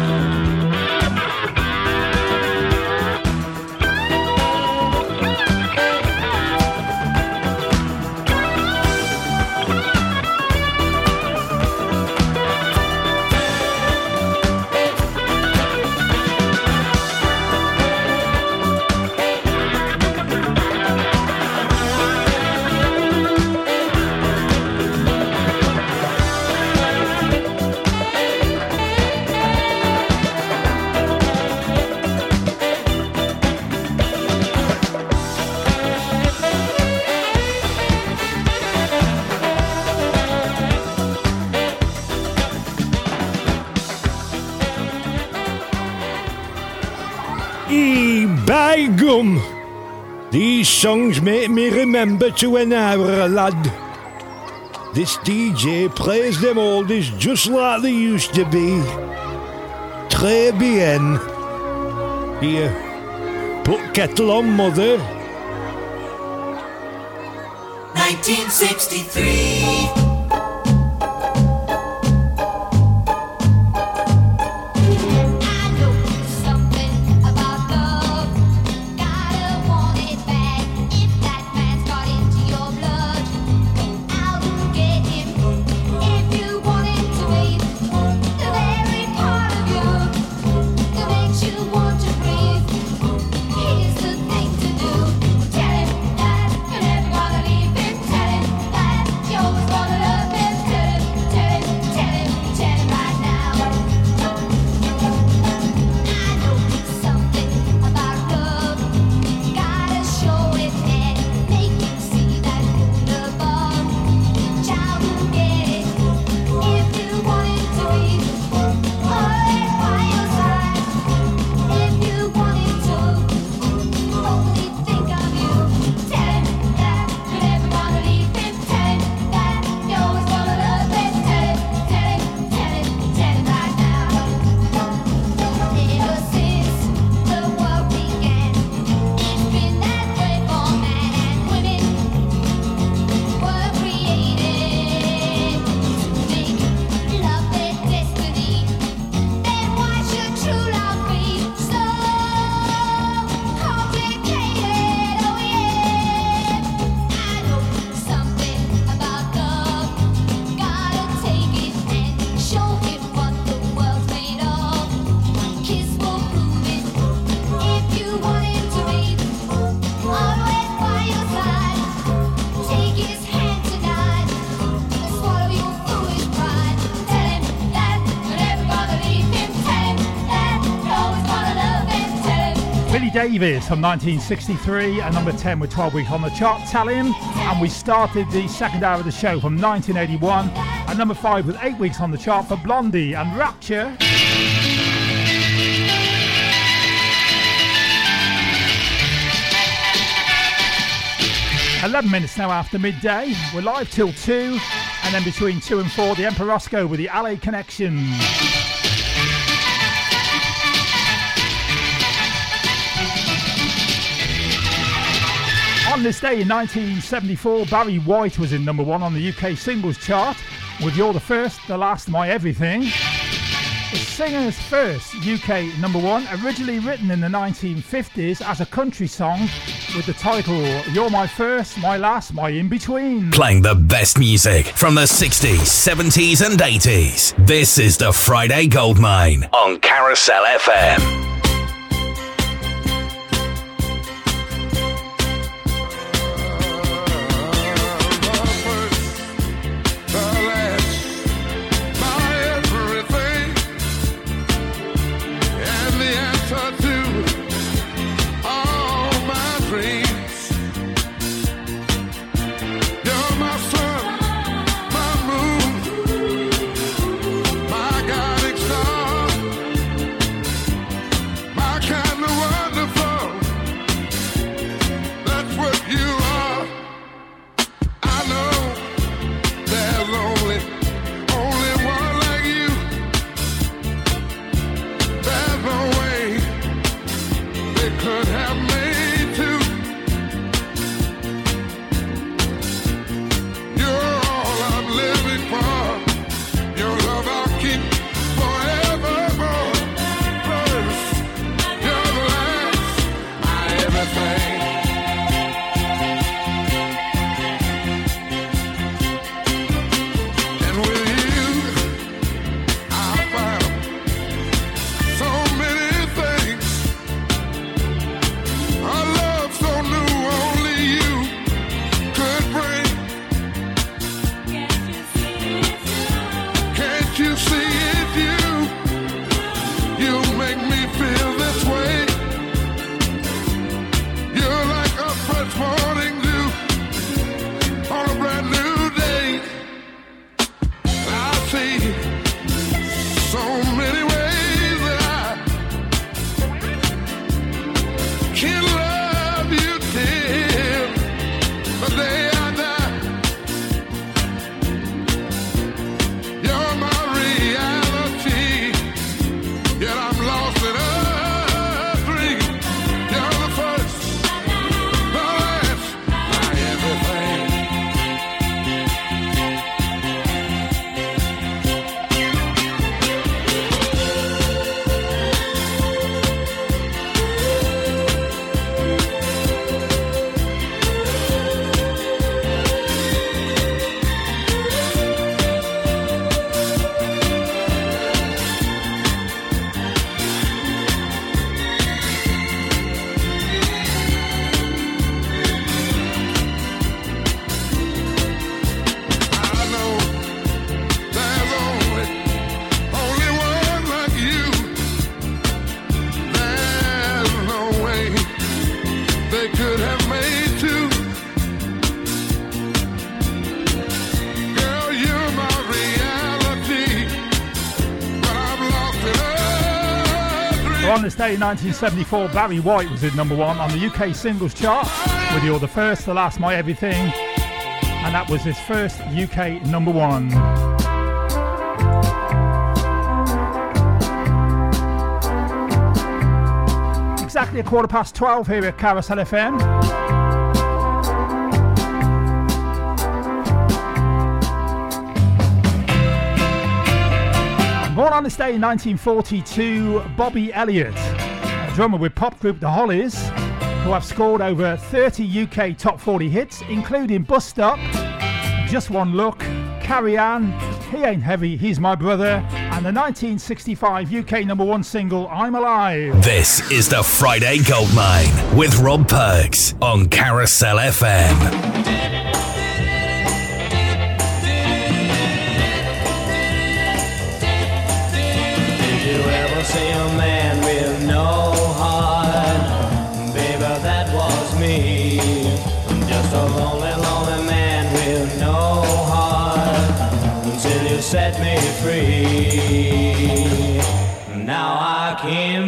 These songs make me remember to when I were a lad. This DJ plays them oldies just like they used to be. Très bien. Here, put kettle on, mother. 1963. Davis from 1963 and number 10 with 12 weeks on the chart. Tell him. And we started the second hour of the show from 1981 and number 5 with 8 weeks on the chart for Blondie and Rapture. Eleven minutes now after midday. We're live till two, and then between two and four, the Emperor Roscoe with the LA Connection. On this day in 1974, Barry White was in number one on the UK singles chart with You're the First, The Last, My Everything. The singer's first UK number one, originally written in the 1950s as a country song with the title You're My First, My Last, My In Between. Playing the best music from the 60s, 70s, and 80s. This is the Friday Goldmine on Carousel FM. Day in 1974, Barry White was in number one on the UK singles chart with You're the First, The Last, My Everything, and that was his first UK number one. Exactly a quarter past 12 here at Carousel FM. Born on this day in 1942, Bobby Elliott, drummer with pop group The Hollies, who have scored over 30 UK top 40 hits, including Bus Stop, Just One Look, Carry On, He Ain't Heavy, He's My Brother, and the 1965 UK number one single I'm Alive. This is the Friday Goldmine with Rob Perks on Carousel FM. Free. Now I can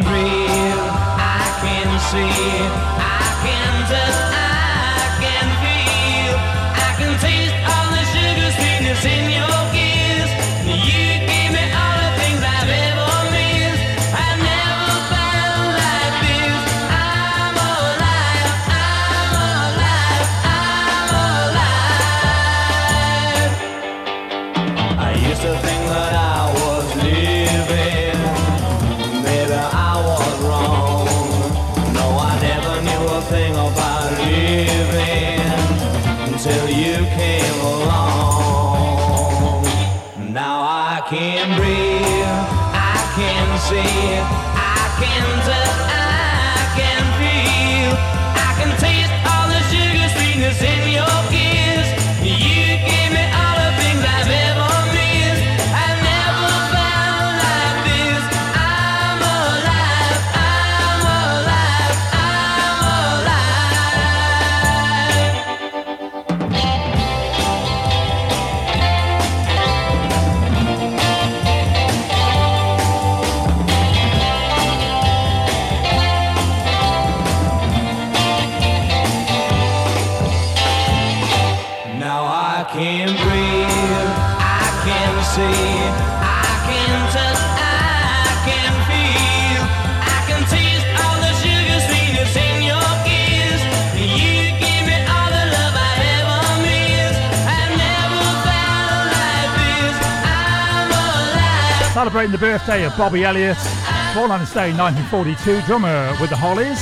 Celebrating the birthday of Bobby Elliott, born on this day in 1942, drummer with the Hollies.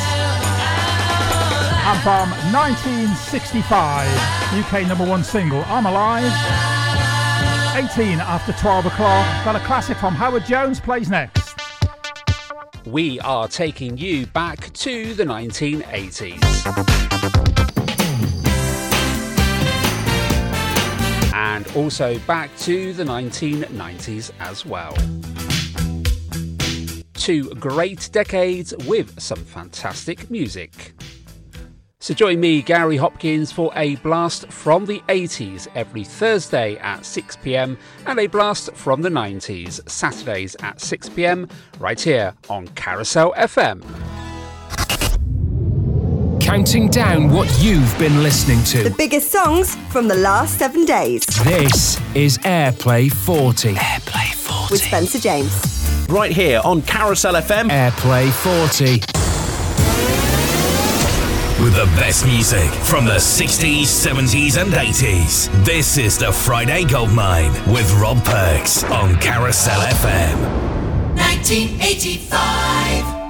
And from 1965, UK number one single, I'm Alive. 18 after 12 o'clock. Got a classic from Howard Jones, plays next. We are taking you back to the 1980s. Also back to the 1990s as well. Two great decades with some fantastic music. So join me, Gary Hopkins, for a blast from the 80s every Thursday at 6pm and a blast from the 90s Saturdays at 6pm right here on Carousel FM. Counting down what you've been listening to. The biggest songs from the last seven days. This is Airplay 40. Airplay 40. With Spencer James. Right here on Carousel FM. Airplay 40. With the best music from the 60s, 70s, and 80s. This is the Friday Goldmine with Rob Perks on Carousel FM. 1985.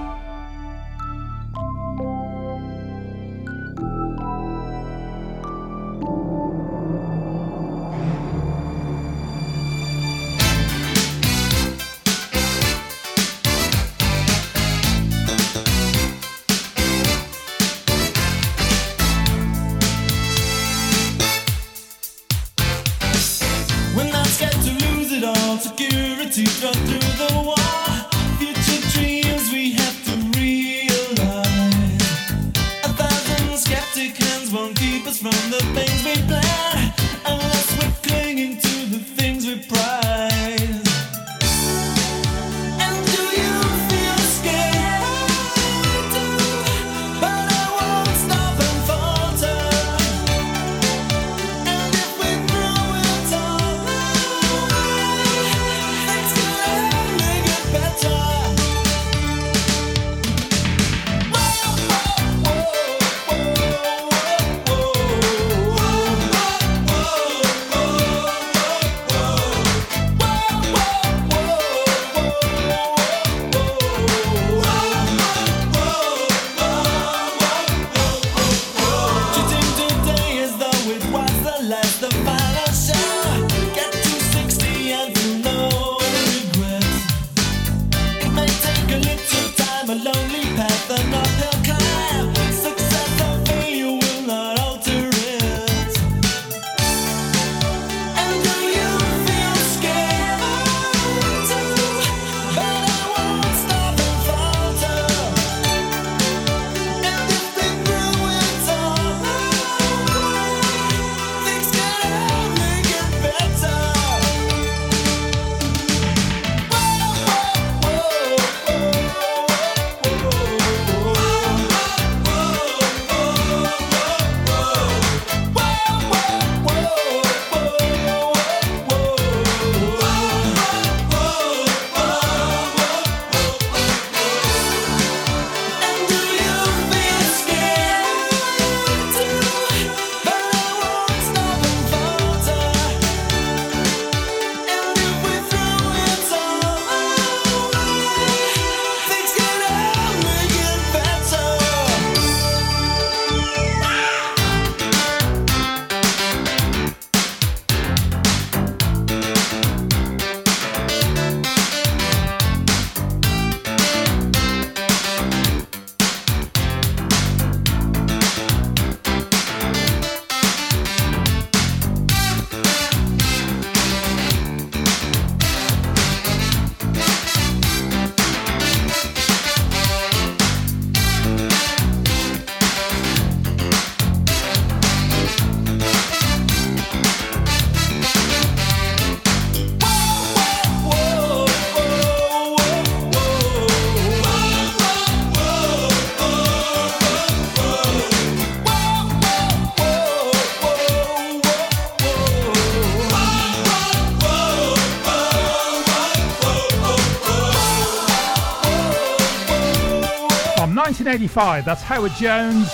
1985, that's Howard Jones,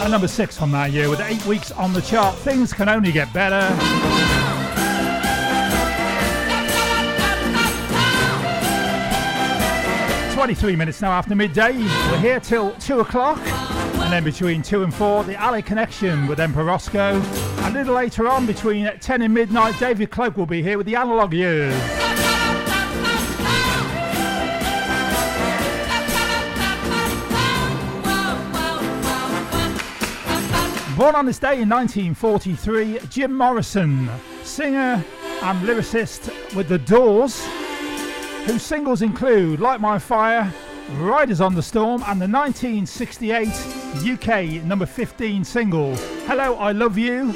and number six from that year with eight weeks on the chart. Things can only get better. 23 minutes now after midday. We're here till 2 o'clock. And then between 2 and 4, the LA Connection with Emperor Roscoe. A little later on, between 10 and midnight, David Cloak will be here with the Analog Years. Born on this day in 1943, Jim Morrison, singer and lyricist with The Doors, whose singles include Light My Fire, Riders on the Storm, and the 1968 UK number 15 single Hello, I Love You.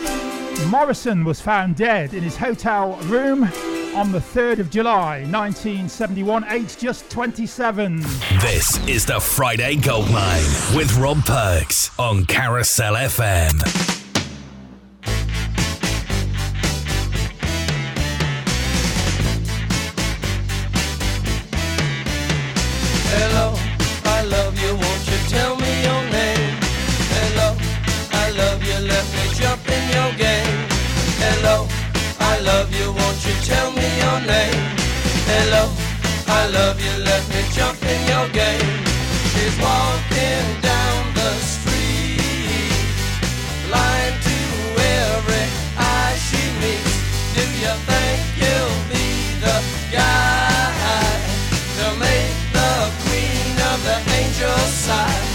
Morrison was found dead in his hotel room on the 3rd of July 1971, aged just 27. This is the Friday Goldmine with Rob Perks on Carousel FM. I love you, let me jump in your game. She's walking down the street, blind to every eye she meets. Do you think you'll be the guy to make the queen of the angels sigh?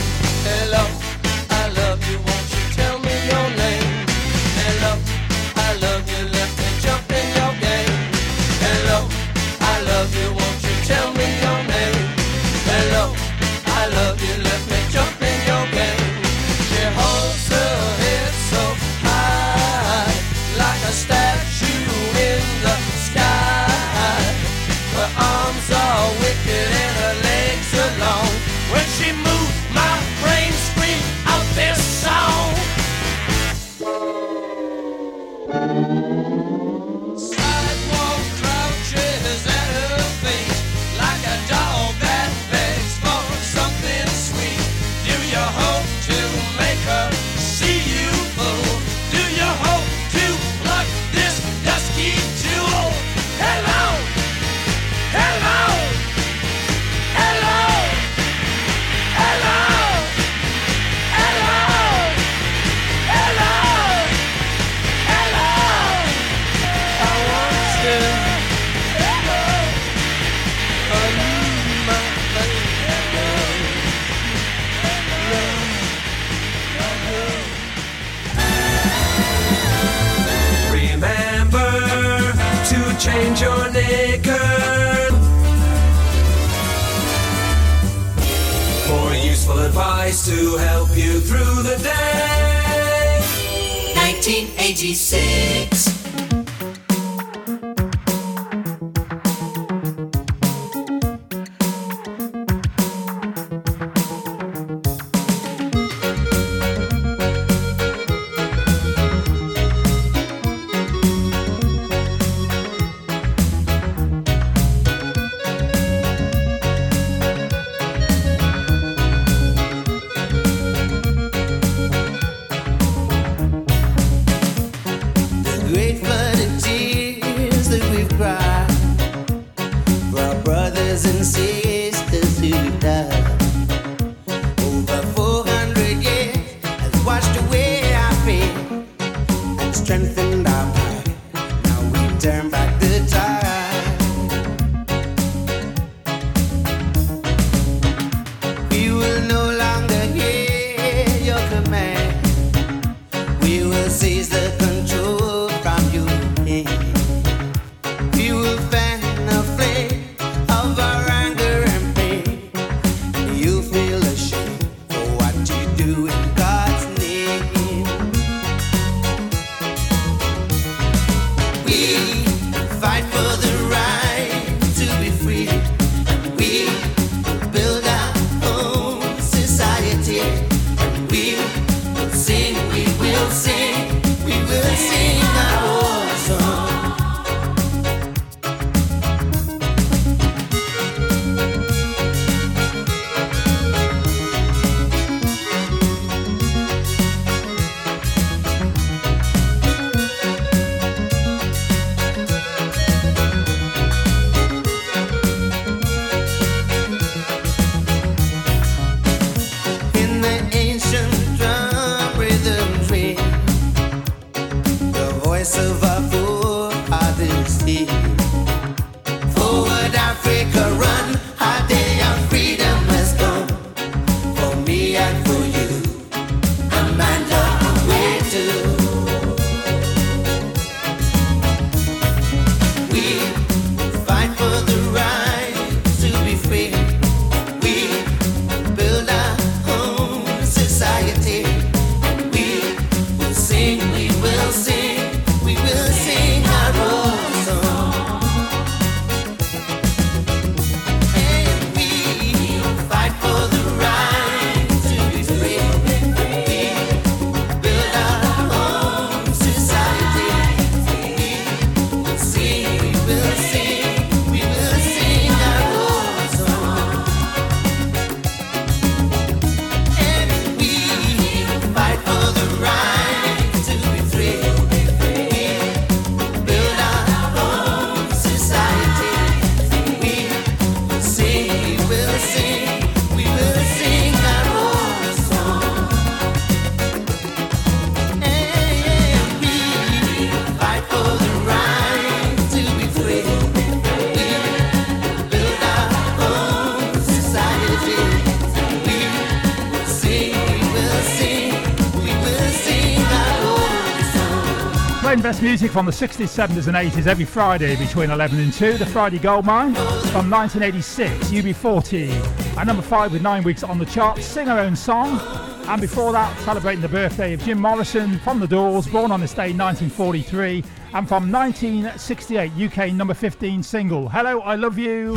Playing best music from the 60s, 70s, and 80s every Friday between 11 and 2. The Friday Goldmine from 1986, UB40. At number 5 with 9 weeks on the chart, Sing Our Own Song. And before that, celebrating the birthday of Jim Morrison from The Doors, born on this day 1943. And from 1968, UK number 15 single, Hello, I Love You.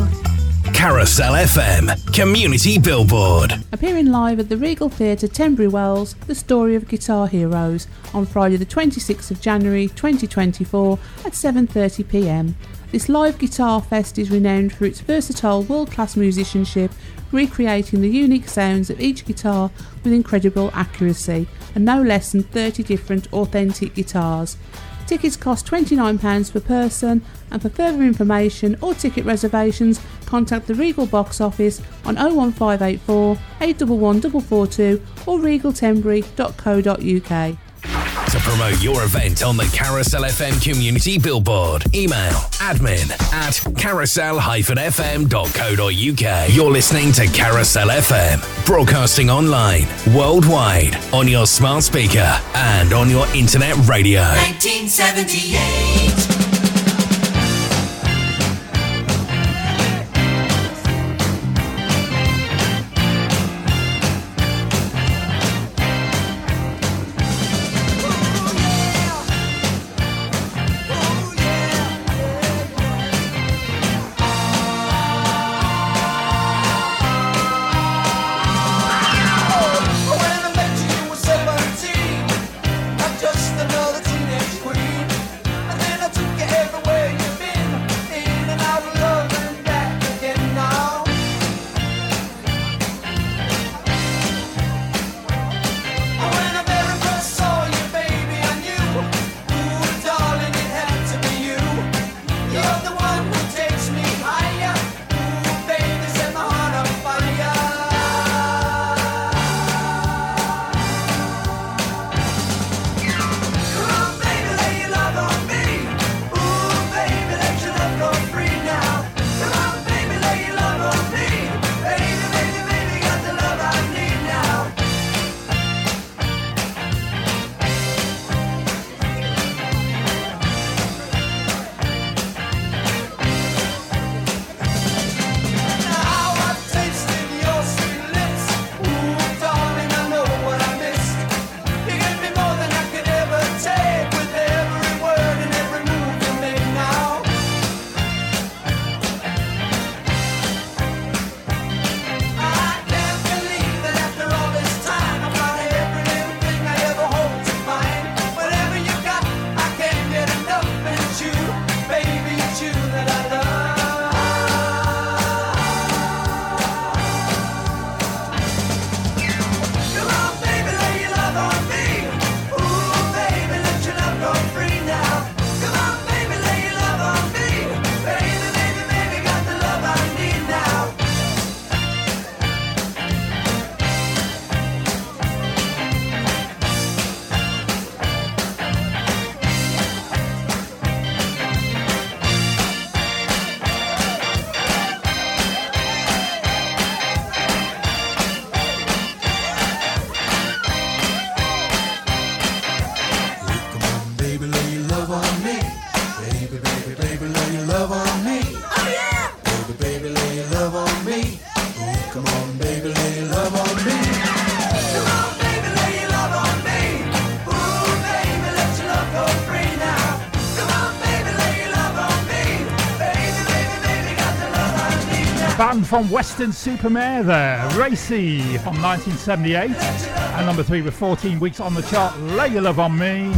Carousel FM, Community Billboard. Appearing live at the Regal Theatre, Tenbury Wells, the story of Guitar Heroes on Friday the 26th of January 2024 at 7:30 p.m. This live guitar fest is renowned for its versatile world-class musicianship, recreating the unique sounds of each guitar with incredible accuracy and no less than 30 different authentic guitars. Tickets cost £29 per person, and for further information or ticket reservations, contact the Regal box office on 01584 811 442 or regaltembury.co.uk. To promote your event on the Carousel FM Community Billboard, email admin at carousel-fm.co.uk. You're listening to Carousel FM, broadcasting online, worldwide, on your smart speaker and on your internet radio. 1978. from Weston-super-Mare there, Racey from 1978. And number three with 14 weeks on the chart, Lay Your Love on Me.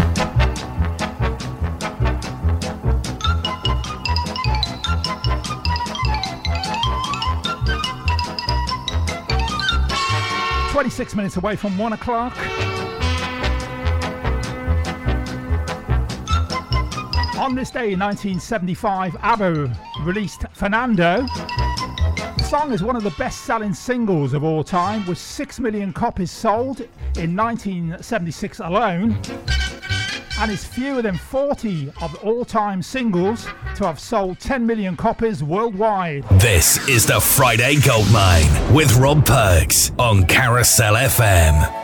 Twenty-six minutes away from one o'clock. On this day in 1975, ABBA released Fernando song is one of the best selling singles of all time, with 6 million copies sold in 1976 alone, and is fewer than 40 of all time singles to have sold 10 million copies worldwide. This is the Friday Goldmine with Rob Perks on Carousel FM.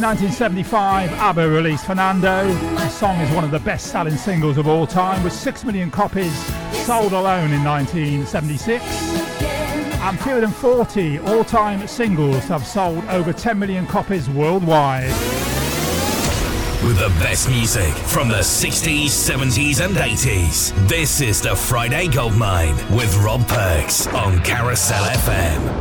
In 1975, ABBA released Fernando. The song is one of the best selling singles of all time with 6 million copies sold alone in 1976. And fewer than 40 all time singles have sold over 10 million copies worldwide. With the best music from the 60s, 70s, and 80s, this is the Friday Goldmine with Rob Perks on Carousel FM.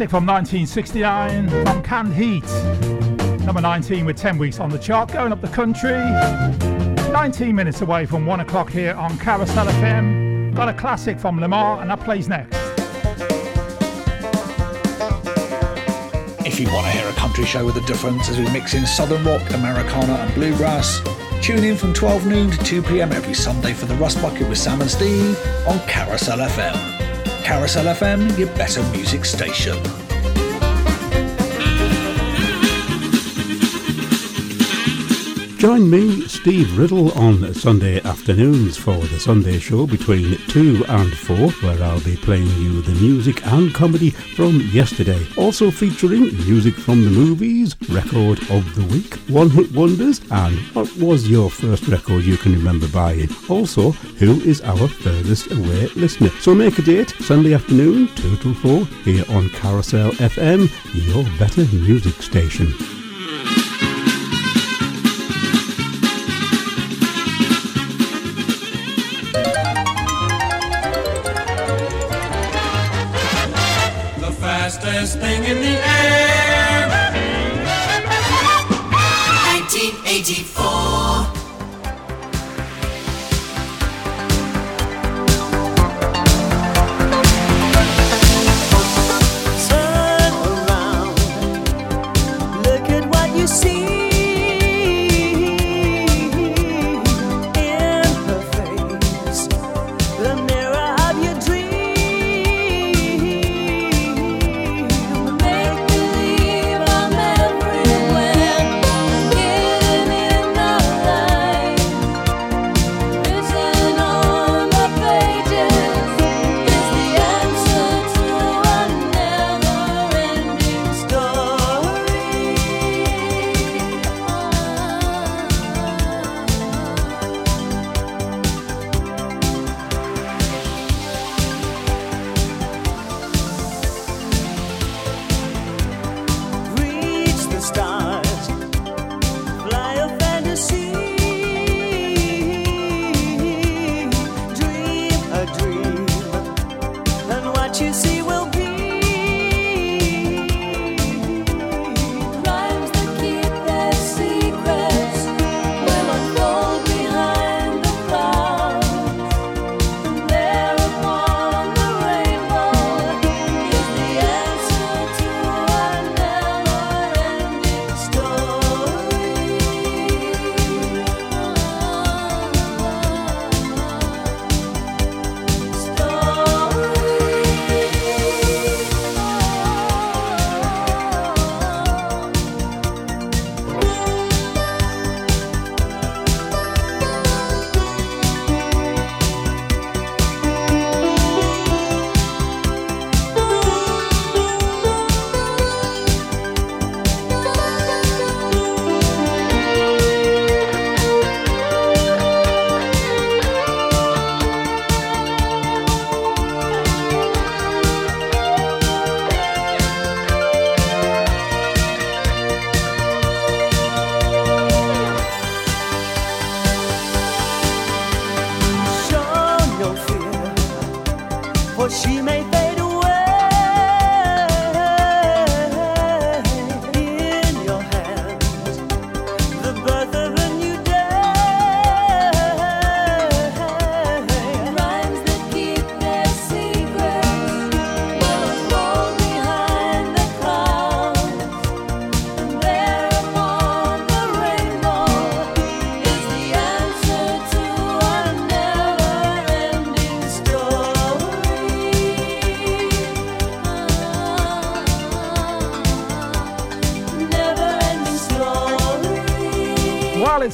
Classic from 1969 from Canned Heat. Number 19 with 10 weeks on the chart, going up the country. 19 minutes away from 1 o'clock here on Carousel FM. Got a classic from Limahl, and that plays next. If you want to hear a country show with a difference as we mix in southern rock, Americana, and bluegrass, tune in from 12 noon to 2 pm every Sunday for the Rust Bucket with Sam and Steve on Carousel FM. Carousel FM, your better music station. Join me, Steve Riddle, on Sunday afternoons for the Sunday show between 2 and 4, where I'll be playing you the music and comedy from yesterday. Also featuring music from the movies, record of the week, one hit wonders, and what was your first record you can remember buying. Also, who is our furthest away listener. So make a date, Sunday afternoon, 2 to 4, here on Carousel FM, your better music station.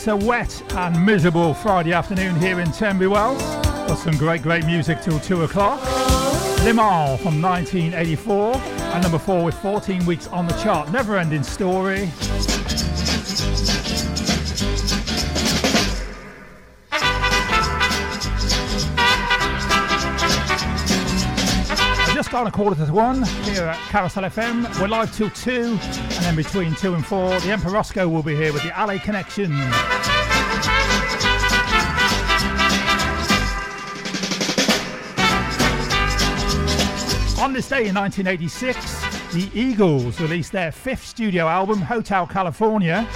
A wet and miserable Friday afternoon here in Tenbury Wells. Got some great, great music till 2 o'clock. Limahl from 1984, and number 4 with 14 weeks on the chart. Never ending story. Just gone a quarter to one here at Carousel FM. We're live till two, and then between two and four, the Emperor Roscoe will be here with the LA Connection. On this day in 1986, the Eagles released their fifth studio album, Hotel California.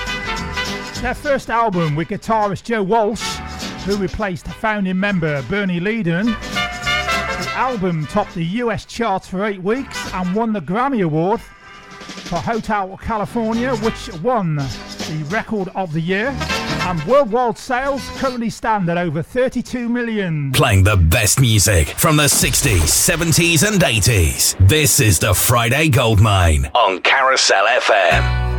Their first album with guitarist Joe Walsh, who replaced founding member Bernie Leadon. The album topped the US charts for eight weeks and won the Grammy Award for Hotel California, which won the Record of the Year and worldwide sales currently stand at over 32 million. Playing the best music from the 60s, 70s, and 80s. This is the Friday Goldmine on Carousel FM.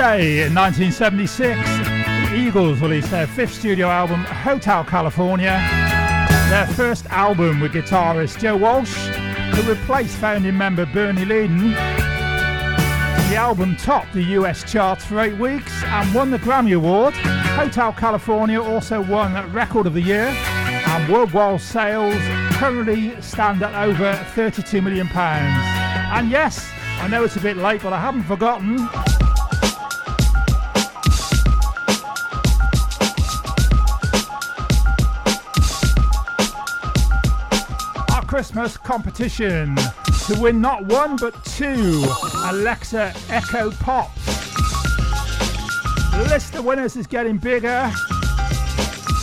In 1976, the Eagles released their fifth studio album, Hotel California, their first album with guitarist Joe Walsh, who replaced founding member Bernie Leadon. The album topped the US charts for eight weeks and won the Grammy Award. Hotel California also won Record of the Year, and worldwide sales currently stand at over 32 million pounds. And yes, I know it's a bit late, but I haven't forgotten. Christmas competition to win not one but two Alexa Echo Pops. The list of winners is getting bigger.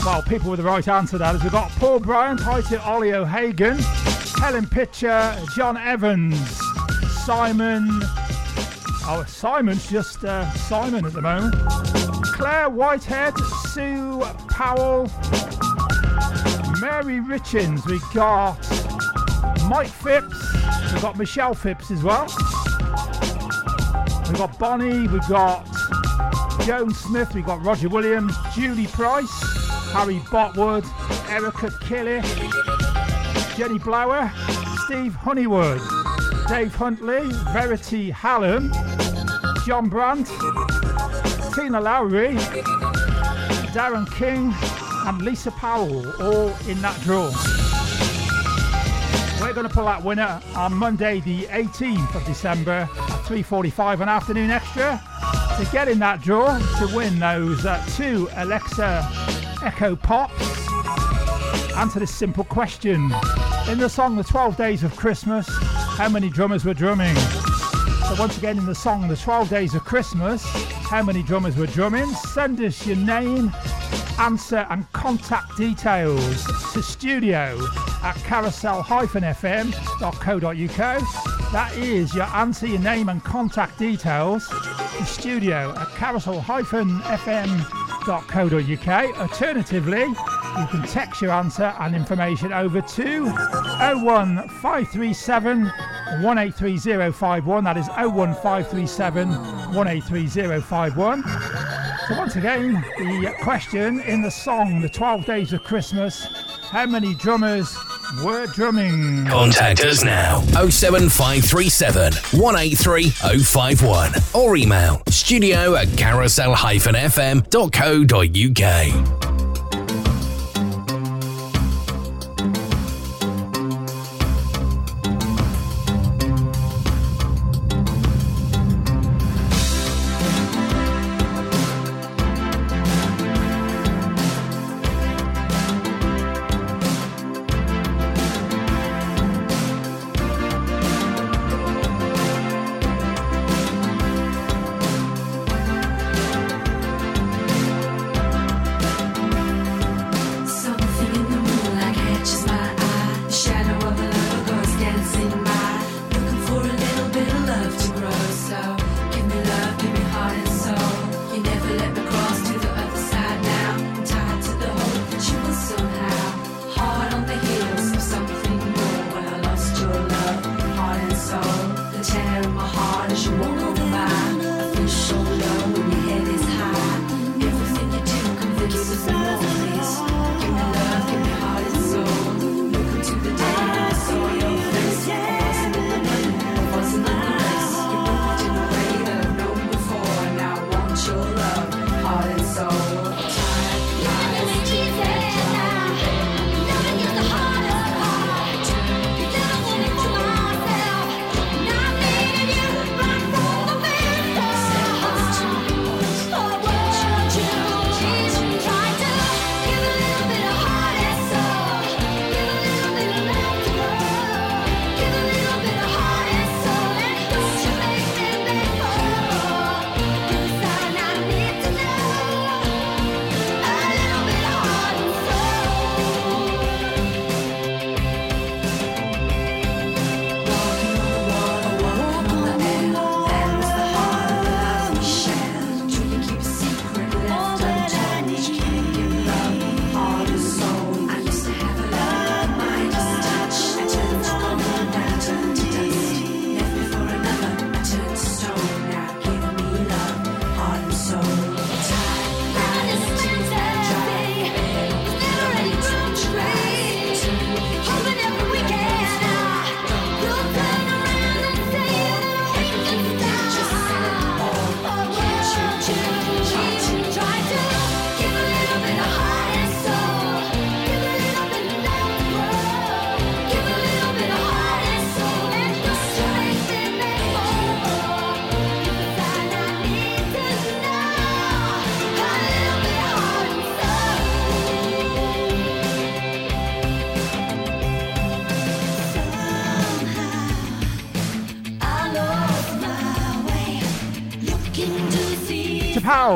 Well, people with the right answer that is we've got Paul Bryant, to Ollie O'Hagan, Helen Pitcher, John Evans, Simon. Oh, Simon's just uh, Simon at the moment. Claire Whitehead, Sue Powell, Mary Richins. We got Mike Phipps. We've got Michelle Phipps as well. We've got Bonnie. We've got Joan Smith. We've got Roger Williams, Julie Price, Harry Botwood, Erica Kelly, Jenny Blower, Steve Honeywood, Dave Huntley, Verity Hallam, John Brandt, Tina Lowry, Darren King, and Lisa Powell, all in that draw. Going to pull that winner on Monday, the 18th of December at 3:45 an afternoon extra to get in that draw to win those uh, two Alexa Echo Pops. Answer this simple question: In the song "The 12 Days of Christmas," how many drummers were drumming? So once again, in the song "The 12 Days of Christmas," how many drummers were drumming? Send us your name, answer, and contact details to studio at carousel-fm.co.uk. That is your answer, your name, and contact details to studio at carousel-fm.co.uk. Alternatively, you can text your answer and information over to 01537 183051. That is 01537 183051. So once again, the question in the song "The 12 Days of Christmas," how many drummers were drumming? Contact us now 07537 183 051 or email studio at carousel-fm.co.uk.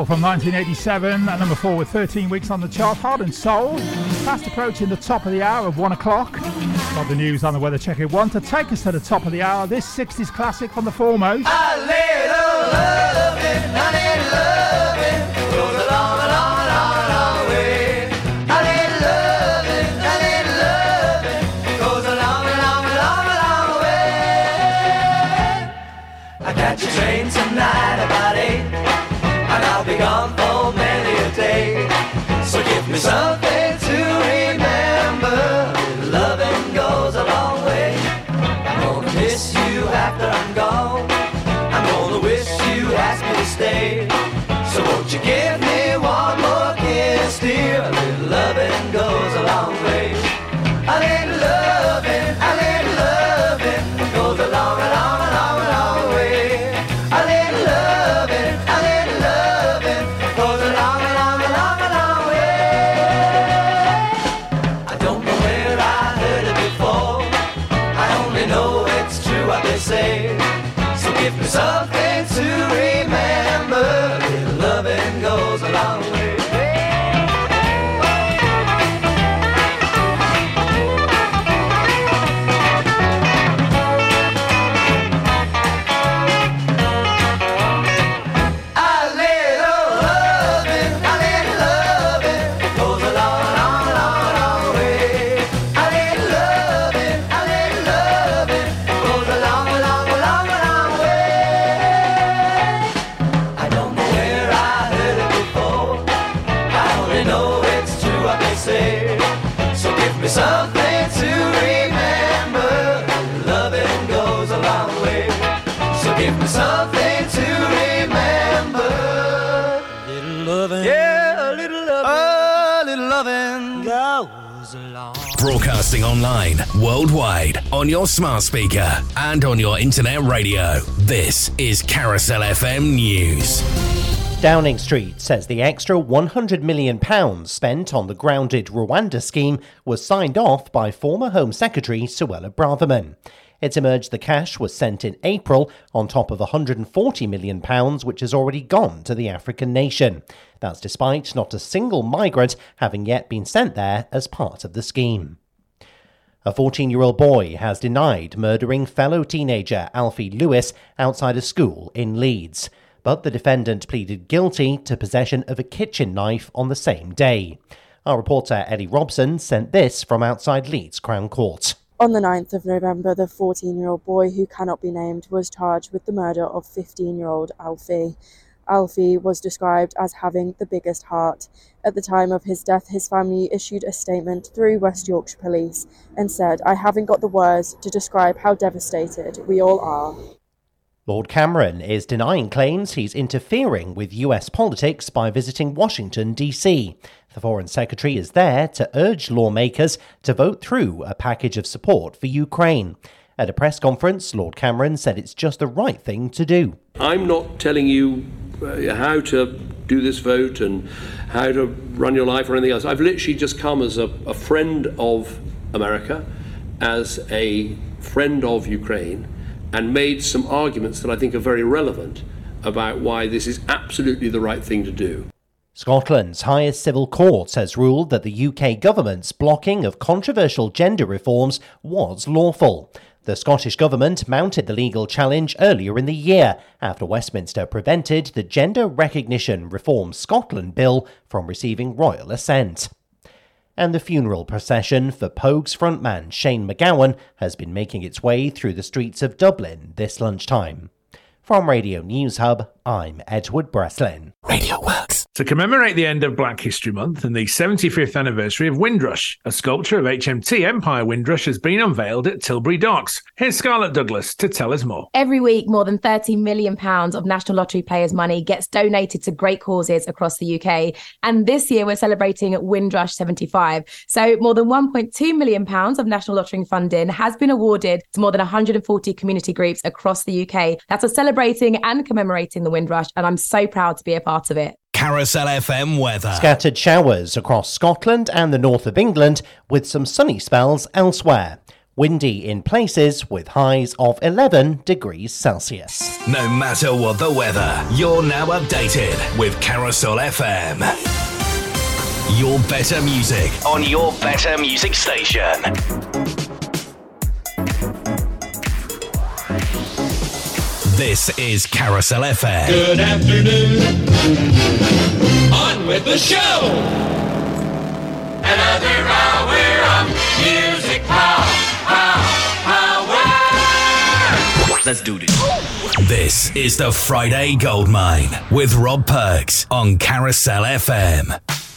From 1987, at number four with 13 weeks on the chart. Heart and Soul, fast approaching the top of the hour of one o'clock. Got the news on the weather check at one to take us to the top of the hour. This 60s classic from the Fourmost. A So online, worldwide, on your smart speaker, and on your internet radio. This is Carousel FM News. Downing Street says the extra £100 million spent on the grounded Rwanda scheme was signed off by former Home Secretary Suella Braverman. It's emerged the cash was sent in April on top of £140 million which has already gone to the African nation. That's despite not a single migrant having yet been sent there as part of the scheme. A 14 year old boy has denied murdering fellow teenager Alfie Lewis outside a school in Leeds, but the defendant pleaded guilty to possession of a kitchen knife on the same day. Our reporter Eddie Robson sent this from outside Leeds Crown Court. On the 9th of November, the 14 year old boy, who cannot be named, was charged with the murder of 15 year old Alfie. Alfie was described as having the biggest heart. At the time of his death, his family issued a statement through West Yorkshire Police and said, I haven't got the words to describe how devastated we all are. Lord Cameron is denying claims he's interfering with US politics by visiting Washington, D.C. The Foreign Secretary is there to urge lawmakers to vote through a package of support for Ukraine. At a press conference, Lord Cameron said it's just the right thing to do. I'm not telling you Uh, how to do this vote and how to run your life or anything else. I've literally just come as a, a friend of America, as a friend of Ukraine, and made some arguments that I think are very relevant about why this is absolutely the right thing to do. Scotland's highest civil court has ruled that the UK government's blocking of controversial gender reforms was lawful. The Scottish Government mounted the legal challenge earlier in the year after Westminster prevented the Gender Recognition Reform Scotland Bill from receiving royal assent. And the funeral procession for Pogues' frontman Shane MacGowan has been making its way through the streets of Dublin this lunchtime. From Radio News Hub, I'm Edward Breslin. Radio Works. To commemorate the end of Black History Month and the 75th anniversary of Windrush, a sculpture of HMT Empire Windrush has been unveiled at Tilbury Docks. Here's Scarlett Douglas to tell us more. Every week, more than £30 million of National Lottery players' money gets donated to great causes across the UK. And this year, we're celebrating Windrush 75. So, more than £1.2 million of National Lottery funding has been awarded to more than 140 community groups across the UK. that are celebrating and commemorating the Windrush. And I'm so proud to be a part of it. Carousel FM weather. Scattered showers across Scotland and the north of England, with some sunny spells elsewhere. Windy in places with highs of 11 degrees Celsius. No matter what the weather, you're now updated with Carousel FM. Your better music on your better music station. This is Carousel FM. Good afternoon. On with the show. Another hour of music power, power. Let's do this. This is the Friday Goldmine with Rob Perks on Carousel FM.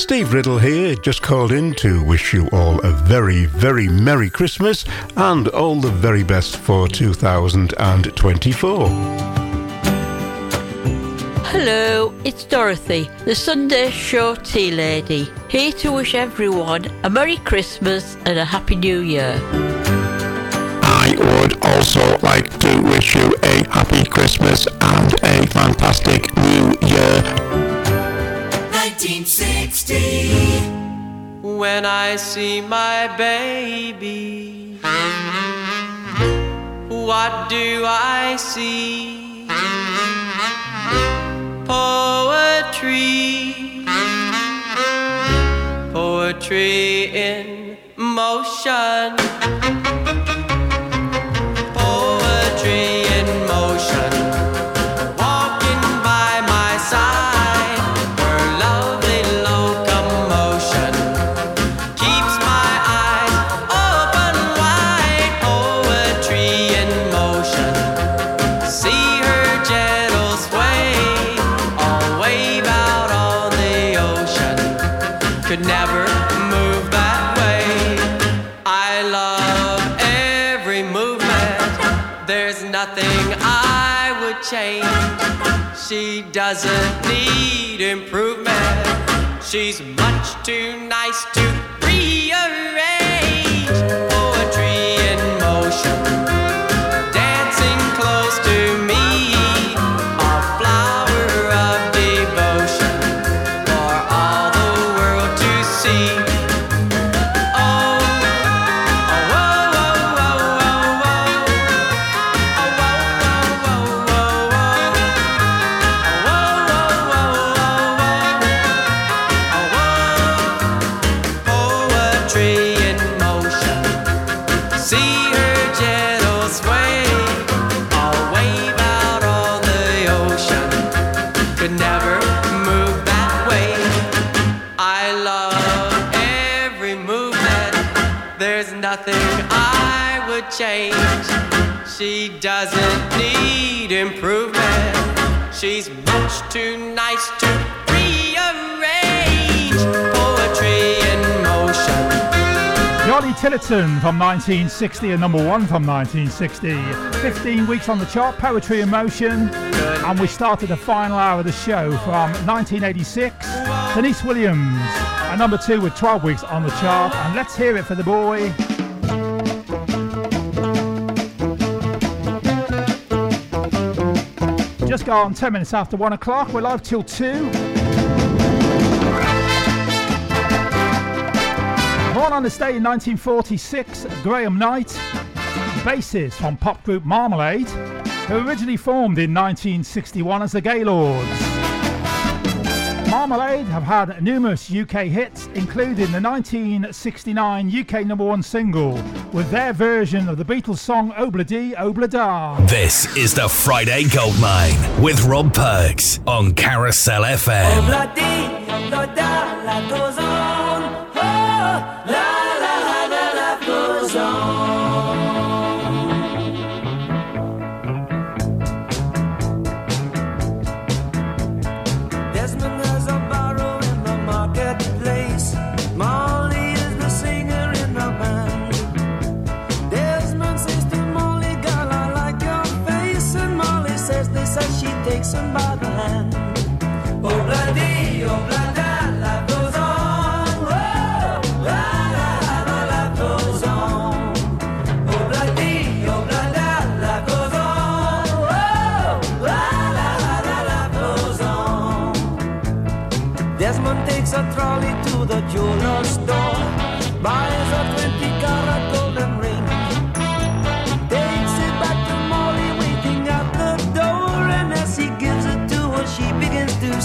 Steve Riddle here, just called in to wish you all a very, very Merry Christmas and all the very best for 2024. Hello, it's Dorothy, the Sunday Show Tea Lady, here to wish everyone a Merry Christmas and a Happy New Year. I would also like to wish you a Happy Christmas and a fantastic New Year When I see my baby, what do I doesn't need improvement. She's much too nice nothing I would change. She doesn't need improvement. She's much too nice to rearrange. Poetry in motion. Johnny Tillotson from 1960 and number one from 1960. 15 weeks on the chart, Poetry in Motion. And we started the final hour of the show from 1986. Deniece Williams at number two with 12 weeks on the chart. And let's hear it for the boy. Just gone 10 minutes after 1 o'clock. We're live till 2. Born on this day in 1946, Graham Knight, bassist from pop group Marmalade, who originally formed in 1961 as the Gaylords. Marmalade have had numerous UK hits, including the 1969 UK number one single with their version of the Beatles song Obladi Oblada. This is the Friday Goldmine with Rob Perks on Carousel FM. Obladi, oblada,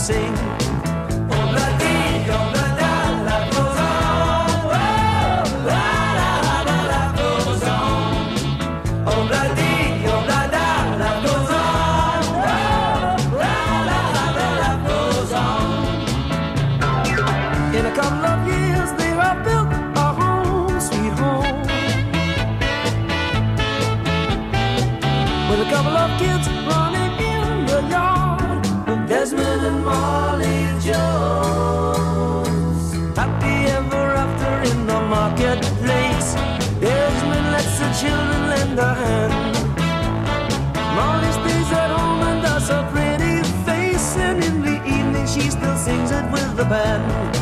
sing. The band.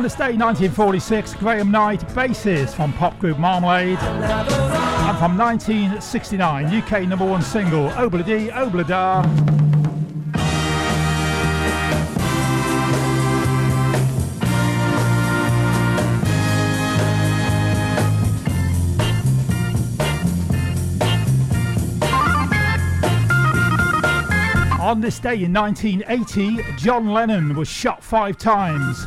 On this day 1946, Graham Knight, bassist from pop group Marmalade. And from 1969, UK number one single, Obladi Oblada. On this day in 1980, John Lennon was shot five times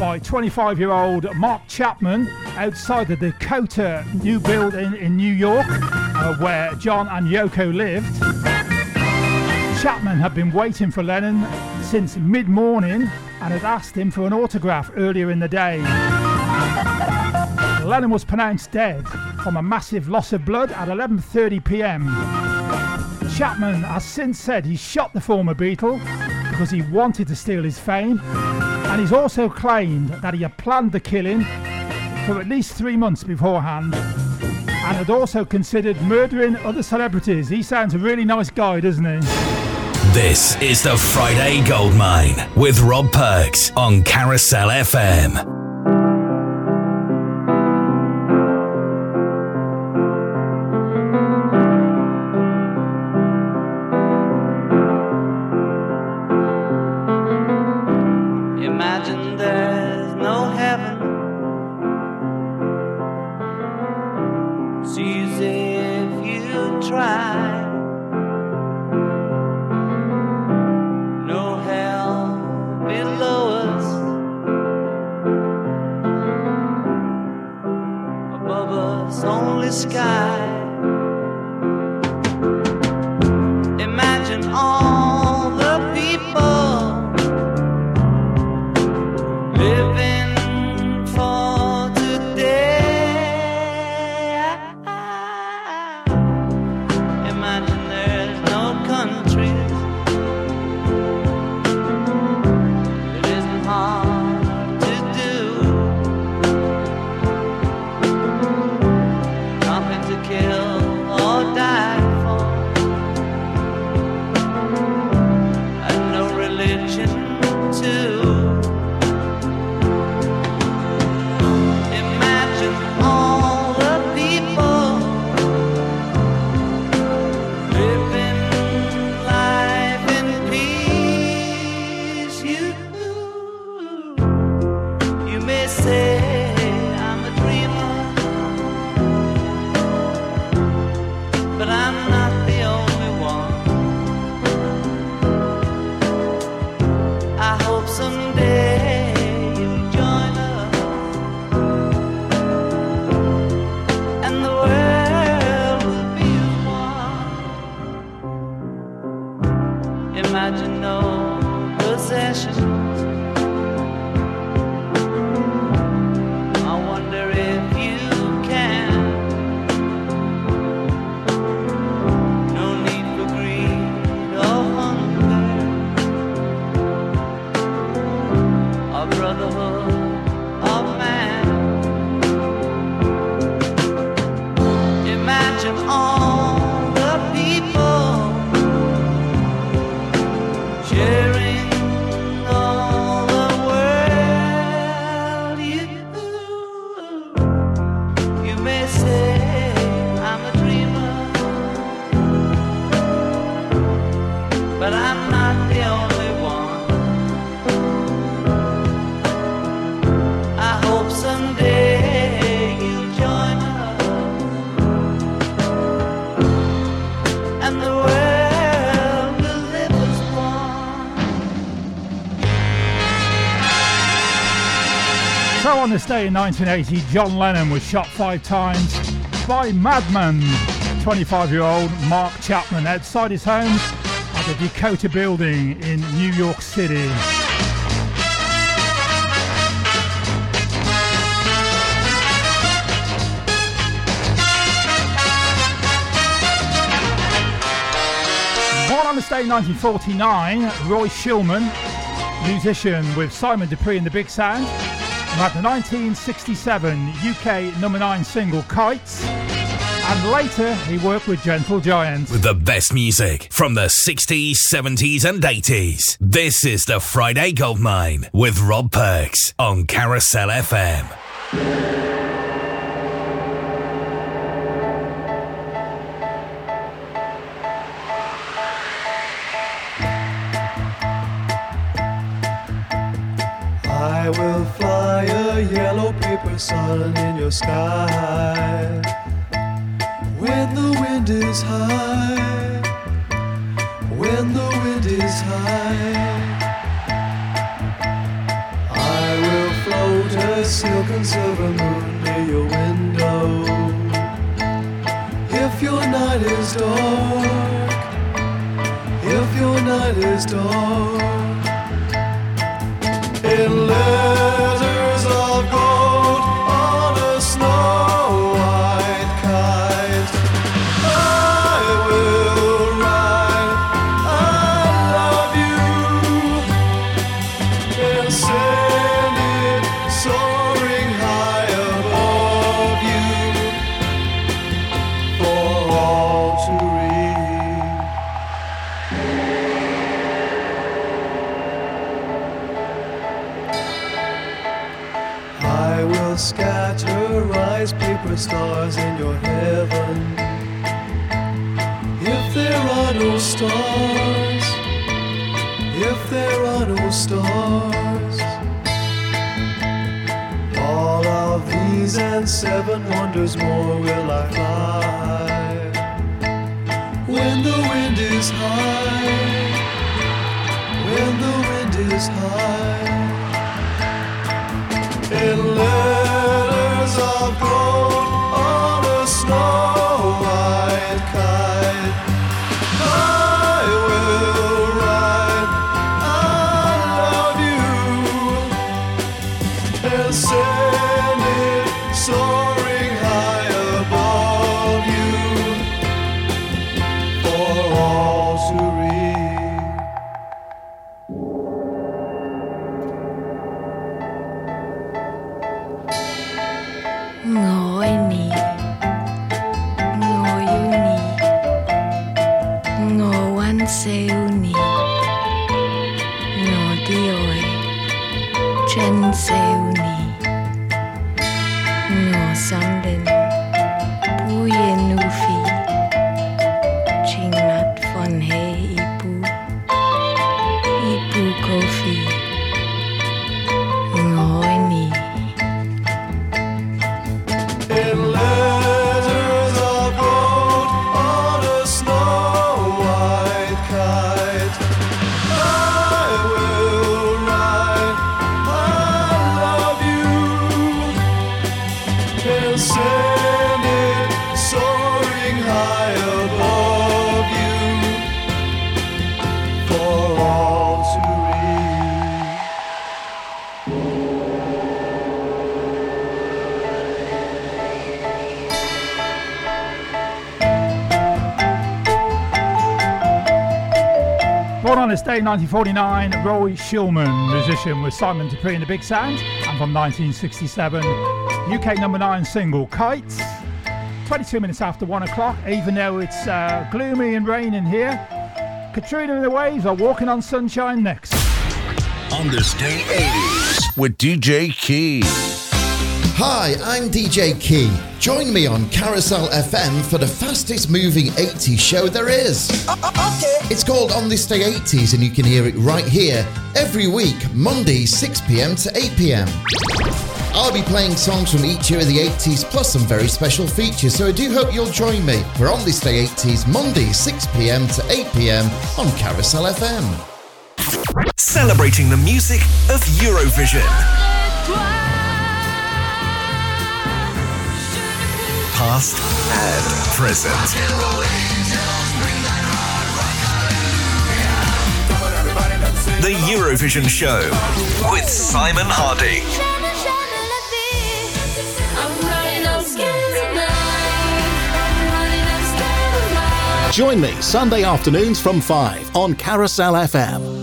by 25 year old Mark Chapman outside the Dakota New Building in New York, uh, where John and Yoko lived. Chapman had been waiting for Lennon since mid morning and had asked him for an autograph earlier in the day. Lennon was pronounced dead from a massive loss of blood at 11:30 p.m. Chapman has since said he shot the former Beatle because he wanted to steal his fame, and he's also claimed that he had planned the killing for at least three months beforehand and had also considered murdering other celebrities. He sounds a really nice guy, doesn't he? This is the Friday Goldmine with Rob Perks on Carousel FM. Sky. Day in 1980, John Lennon was shot five times by madman 25 year old Mark Chapman outside his home at the Dakota building in New York City. Born on this day in 1949, Roy Shulman, musician with Simon Dupree and the Big Sound, had the 1967 UK number 9 single Kites, and later he worked with Gentle Giant. With the best music from the 60s, 70s, and 80s. This is the Friday Goldmine with Rob Perks on Carousel FM. Sun in your sky when the wind is high. When the wind is high, I will float a silken silver moon near your window. If your night is dark, if your night is dark. In letters wonders more Ngồi day, 1949, Roy Shulman, musician with Simon Dupree and the Big Sound, and from 1967, UK number 9 single Kites. 22 minutes after 1 o'clock, even though it's uh, gloomy and raining here. Katrina and the Waves are walking on sunshine next. On this day 80s with DJ Key. Hi, I'm DJ Key. Join me on Carousel FM for the fastest moving 80s show there is. It's called On This Day 80s, and you can hear it right here every week, Monday, 6 pm to 8 pm. I'll be playing songs from each year of the 80s plus some very special features, so I do hope you'll join me for On This Day 80s, Monday, 6 pm to 8 pm on Carousel FM. Celebrating the music of Eurovision. past and present. The Eurovision Show with Simon Hardy. Join me Sunday afternoons from 5 on Carousel FM.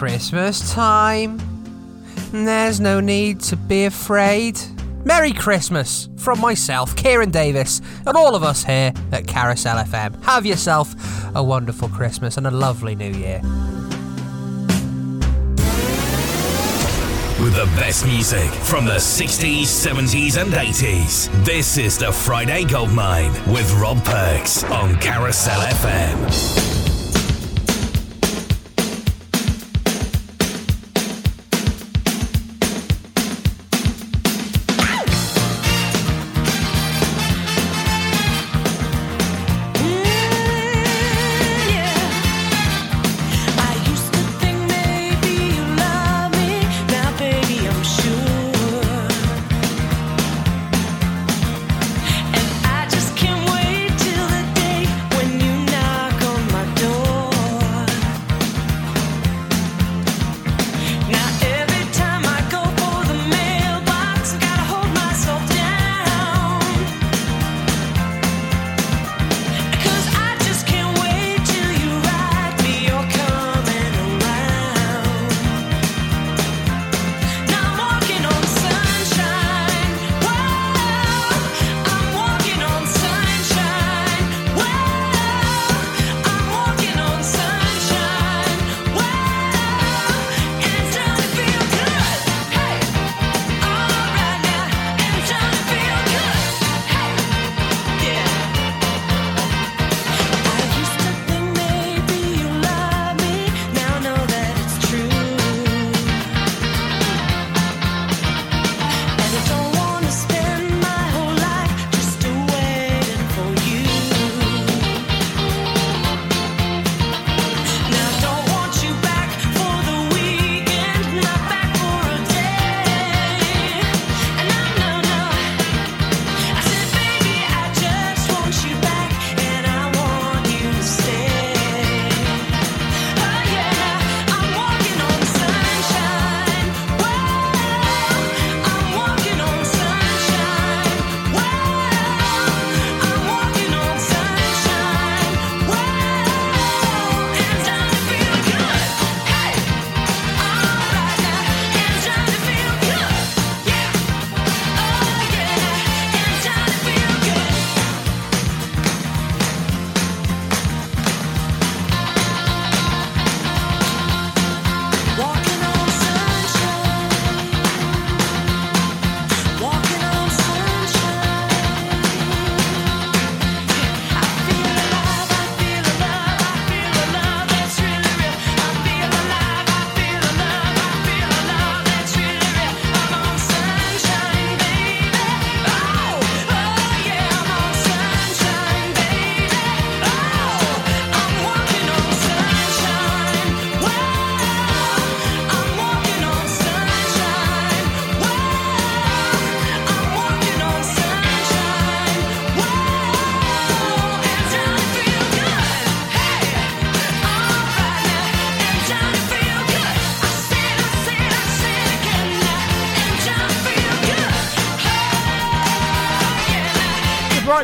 Christmas time. There's no need to be afraid. Merry Christmas from myself, Kieran Davis, and all of us here at Carousel FM. Have yourself a wonderful Christmas and a lovely new year. With the best music from the 60s, 70s, and 80s. This is the Friday Goldmine with Rob Perks on Carousel FM.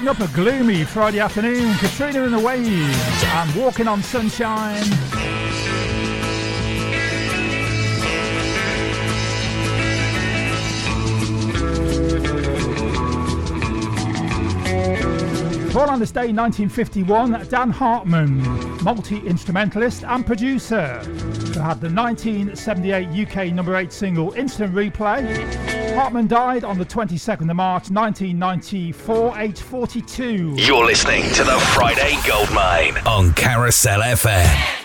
up a gloomy Friday afternoon. Katrina in the Waves and Walking on Sunshine. Born on this day 1951, Dan Hartman, multi instrumentalist and producer, who had the 1978 UK number 8 single Instant Replay Hartman died on the 22nd of March 1994, age 42. You're listening to the Friday Goldmine on Carousel FM.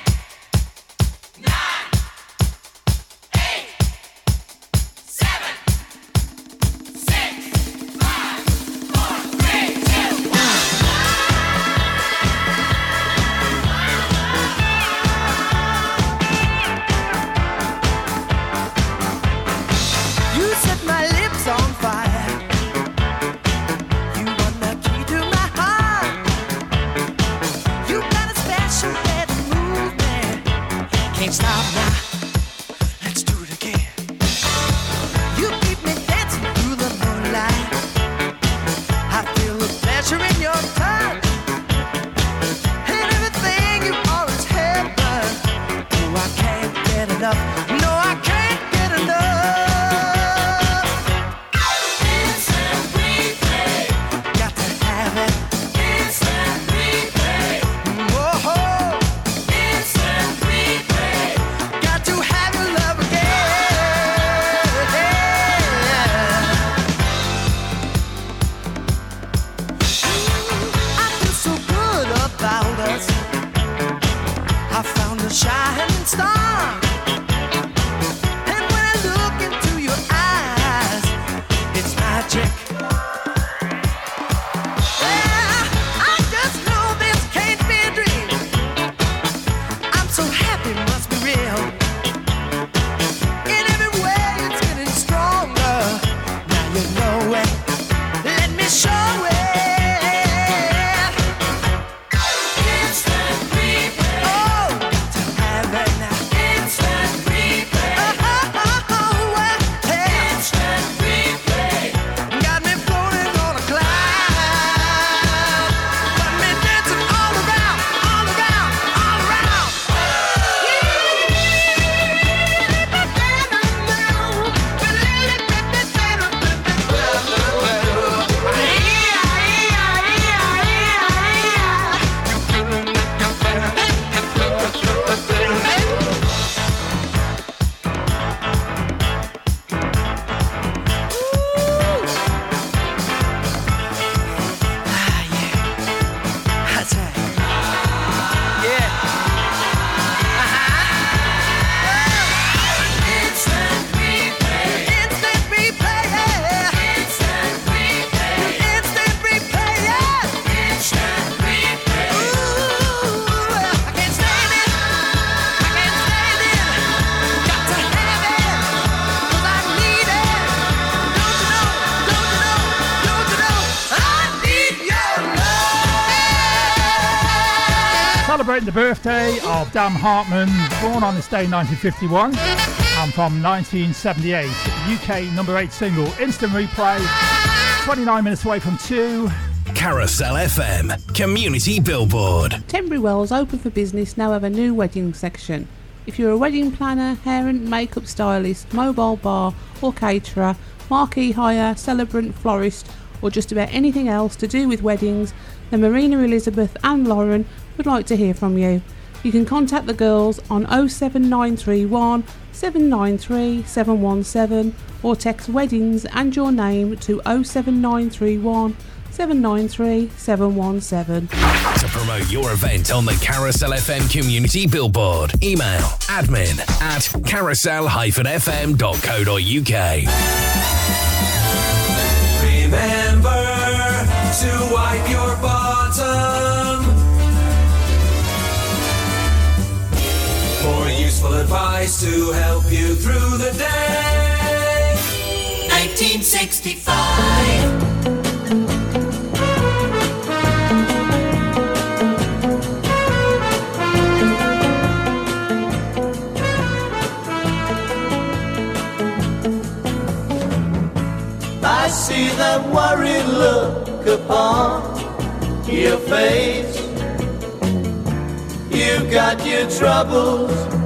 Celebrating the birthday of Dan Hartman, born on this day in 1951 and from 1978. UK number 8 single, Instant Replay, 29 minutes away from 2. Carousel FM, Community Billboard. Tenbury Wells open for business now have a new wedding section. If you're a wedding planner, hair and makeup stylist, mobile bar or caterer, marquee hire, celebrant, florist, or just about anything else to do with weddings, then Marina Elizabeth and Lauren would like to hear from you. You can contact the girls on 07931 793 717 or text weddings and your name to 07931 793 717. To promote your event on the Carousel FM Community Billboard, email admin at carousel-fm.co.uk. Remember to wipe your bottom. Useful advice to help you through the day. 1965. I see that worried look upon your face. You've got your troubles,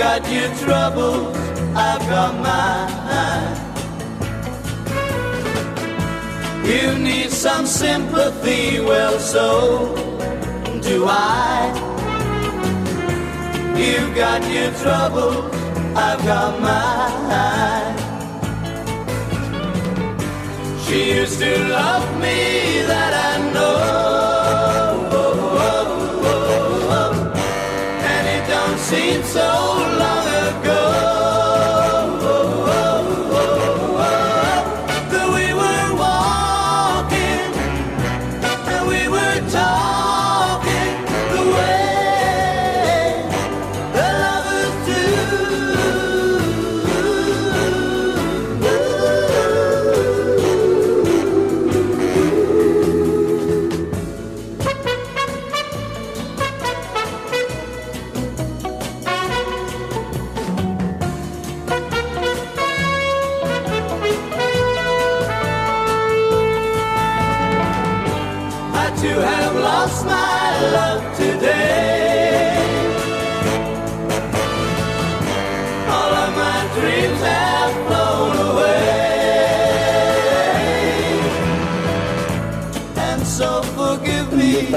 Got your troubles, I've got mine. You need some sympathy, well, so do I. You've got your troubles, I've got mine. She used to love me, that I know. And it don't seem so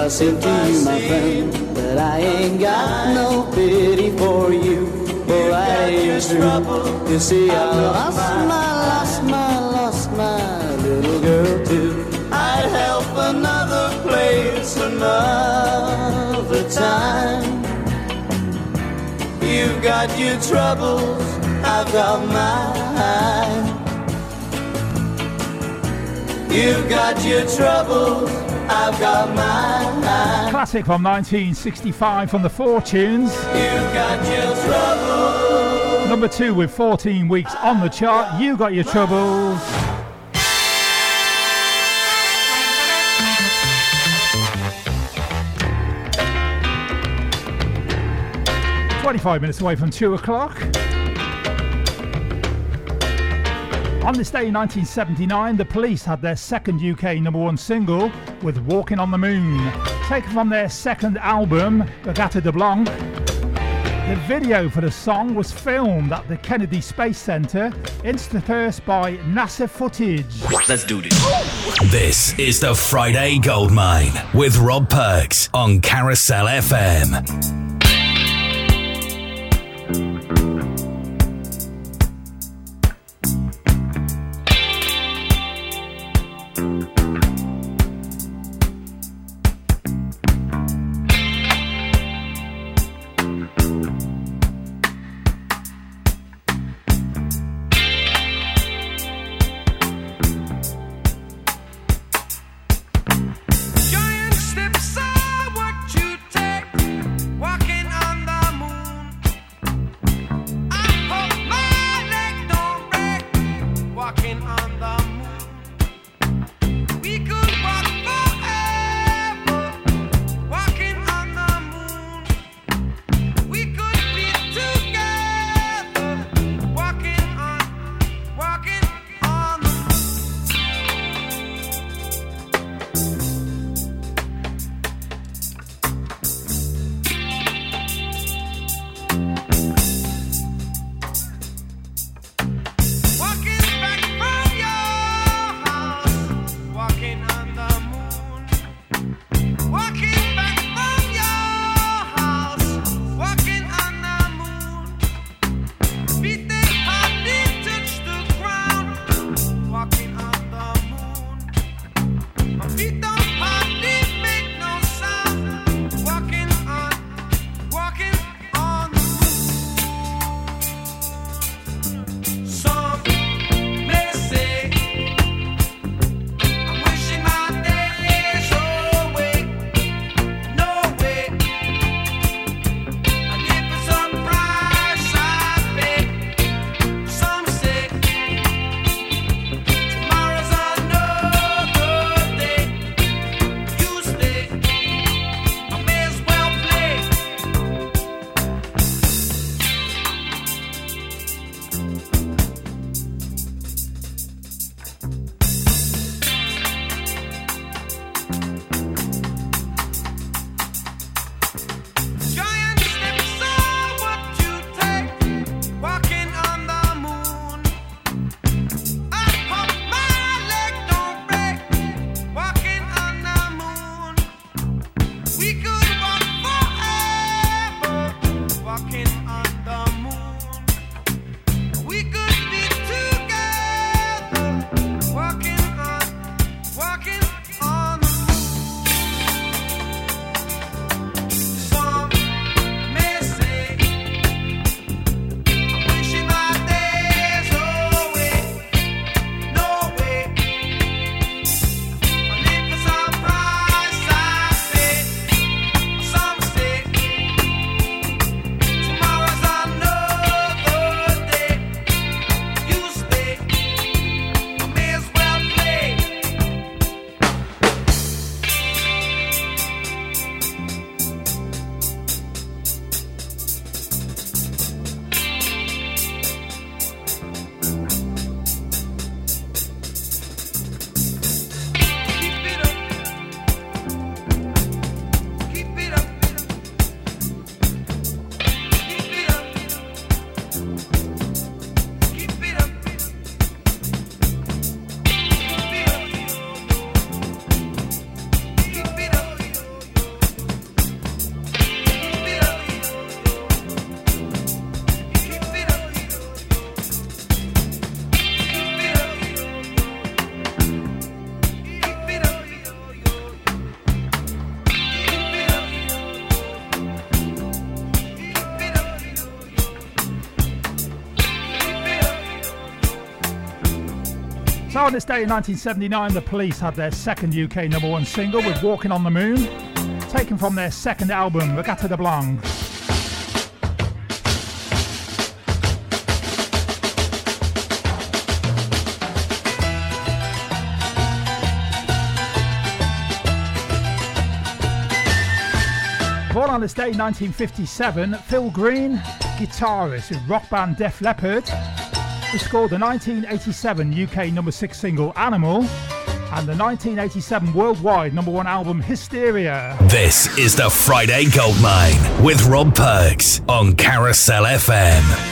I seem to you, my friend, that I ain't got no pity for you. For I ain't true. You see, I lost my, lost my, lost my little girl too. I'd help another place another time. You've got your troubles, I've got mine. You've got your troubles, I've got mine. Classic from 1965 from the Fortunes. You've got your troubles. Number two with 14 weeks on the chart. You got your troubles. Twenty-five minutes away from two o'clock. On this day in 1979, the police had their second UK number one single with Walking on the Moon. Taken from their second album, Regatta de Blanc, the video for the song was filmed at the Kennedy Space Center, interspersed by NASA footage. Let's do this. This is the Friday Goldmine with Rob Perks on Carousel FM. On this day in 1979, the Police had their second UK number one single with "Walking on the Moon," taken from their second album, Regatta de Blanc. Born on this day, in 1957, Phil Green, guitarist with rock band Def Leppard, who scored the 1987 UK number six single Animal and the 1987 worldwide number one album Hysteria. This is the Friday Goldmine with Rob Perks on Carousel FM.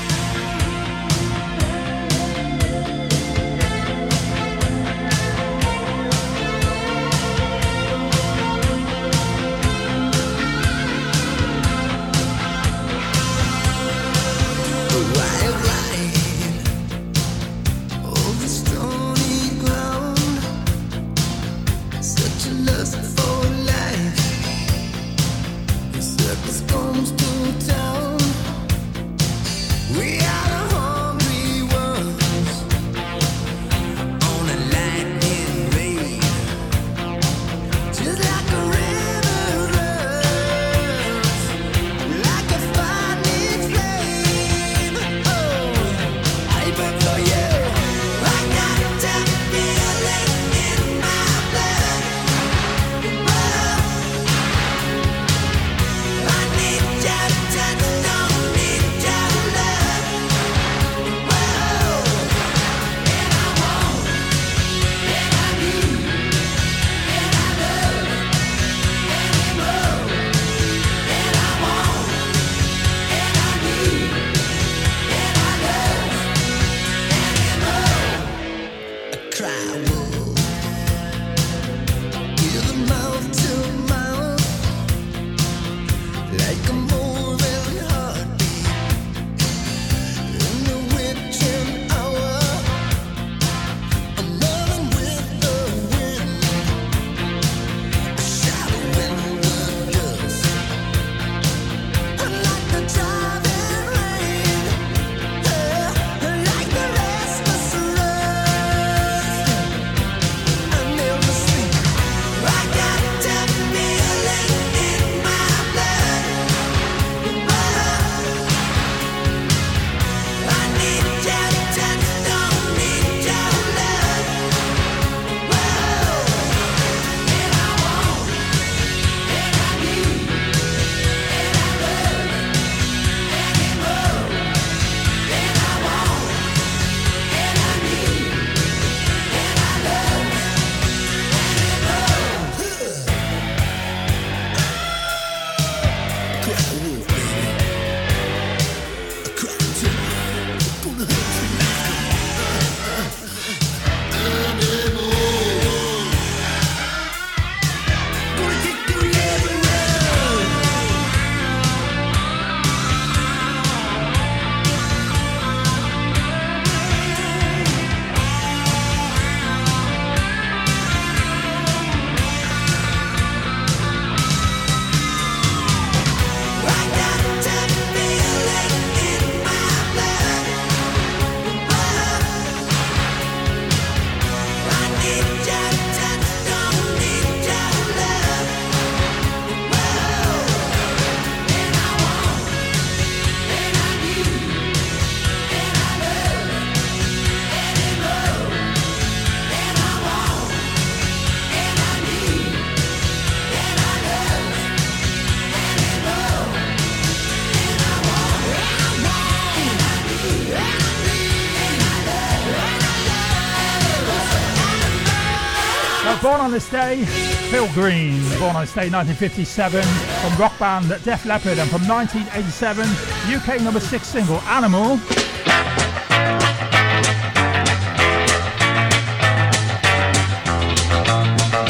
On this day, Phil Green, born on this day 1957, from rock band Def Leppard, and from 1987, UK number six single Animal.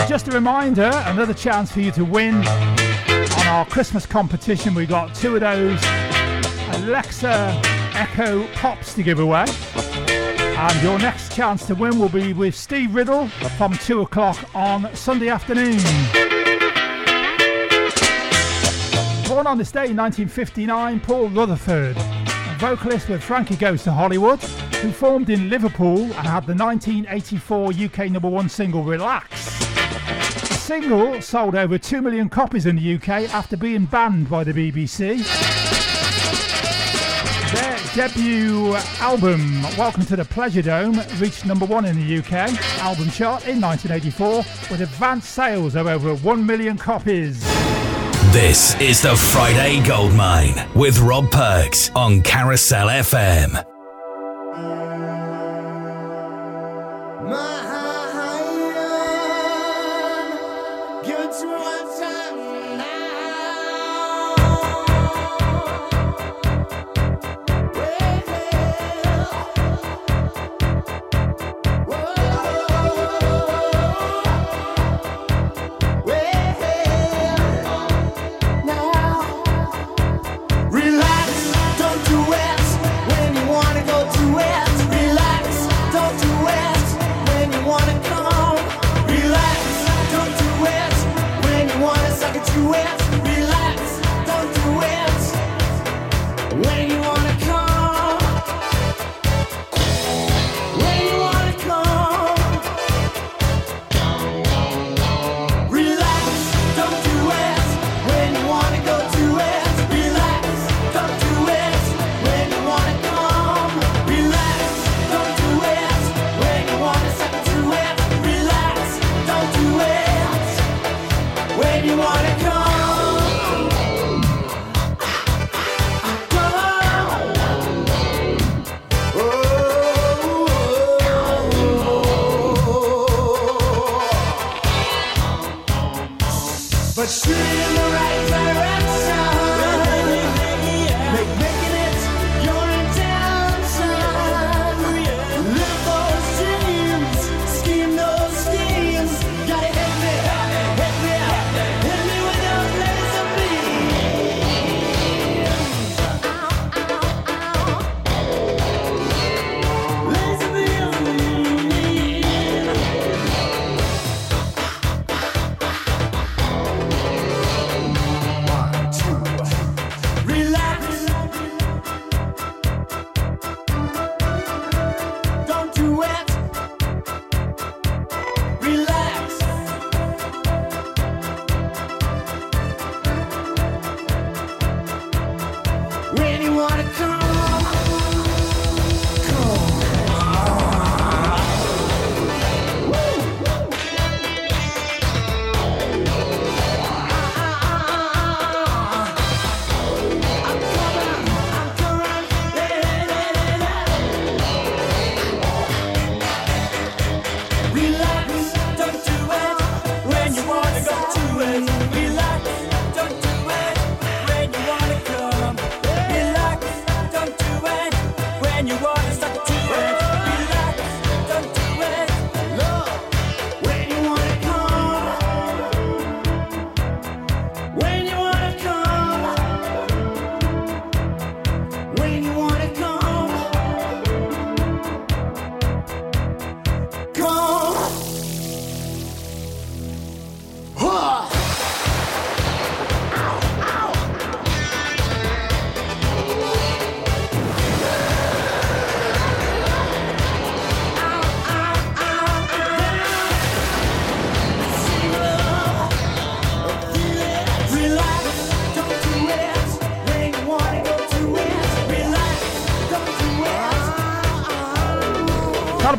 Just a reminder, another chance for you to win on our Christmas competition. We got two of those Alexa Echo Pops to give away. And your next chance to win will be with Steve Riddle from 2 o'clock on Sunday afternoon. Born on this day in 1959, Paul Rutherford, a vocalist with Frankie Goes to Hollywood. who formed in Liverpool and had the 1984 UK number one single Relax. The single sold over 2 million copies in the UK after being banned by the BBC. Their debut album, Welcome to the Pleasure Dome, reached number one in the UK album chart in 1984 with advanced sales of over 1 million copies. This is the Friday Goldmine with Rob Perks on Carousel FM. Get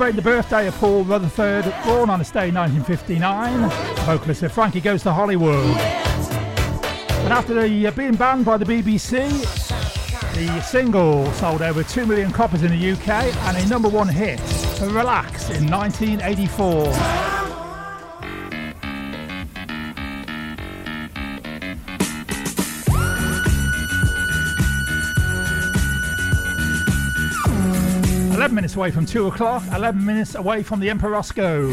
Celebrating the birthday of Paul Rutherford, born on this day in 1959. Vocalist of Frankie Goes to Hollywood. And after the, uh, being banned by the BBC, the single sold over 2 million copies in the UK and a number one hit for Relax in 1984. Minutes away from two o'clock. Eleven minutes away from the Emperor Roscoe.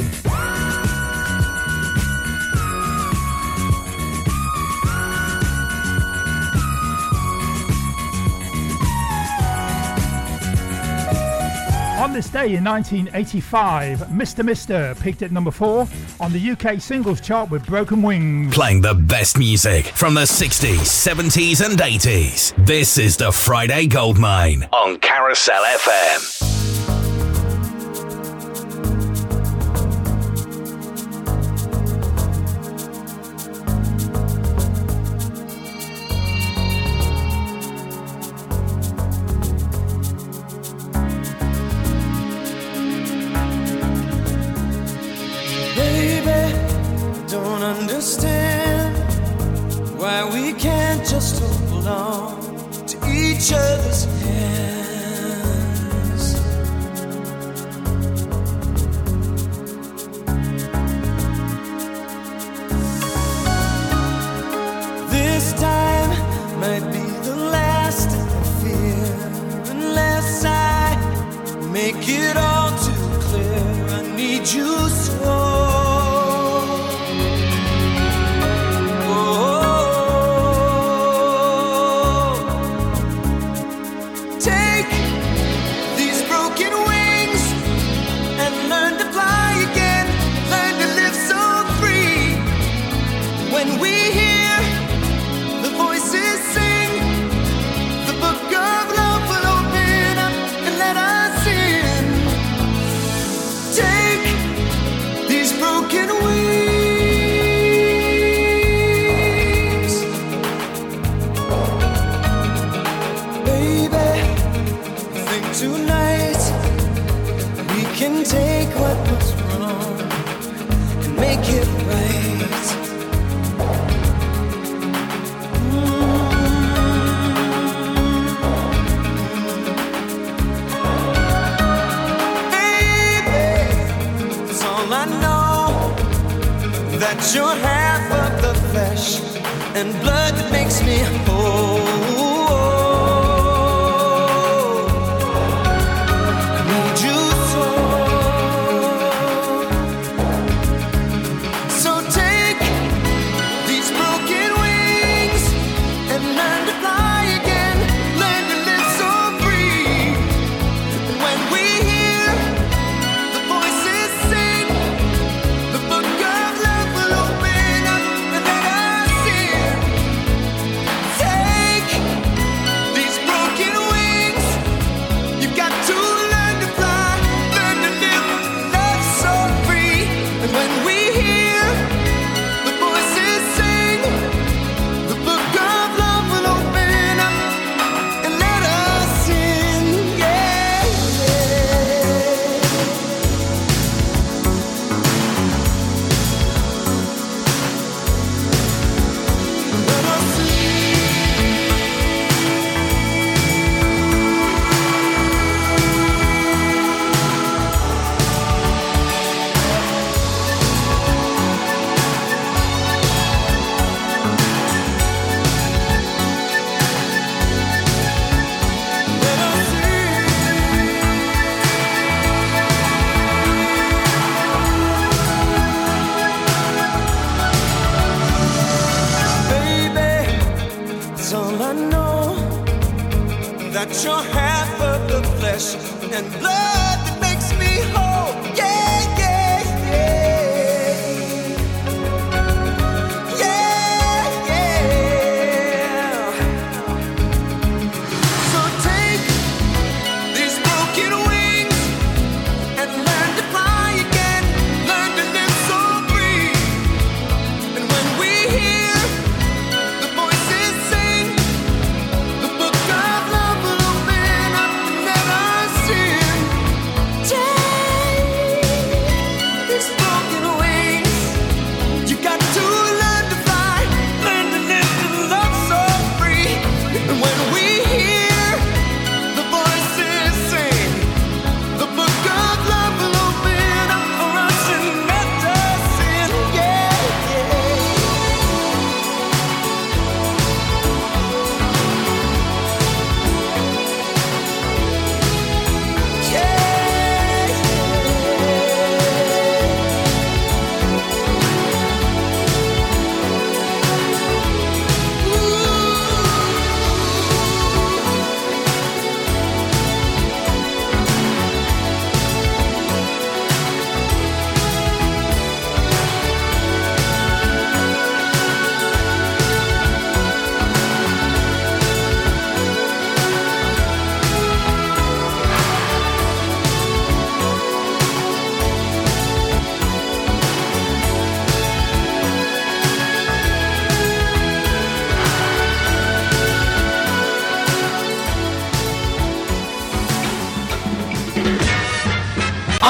On this day in 1985, Mr. Mister peaked at number four on the UK singles chart with Broken Wings. Playing the best music from the 60s, 70s, and 80s. This is the Friday Goldmine on Carousel FM.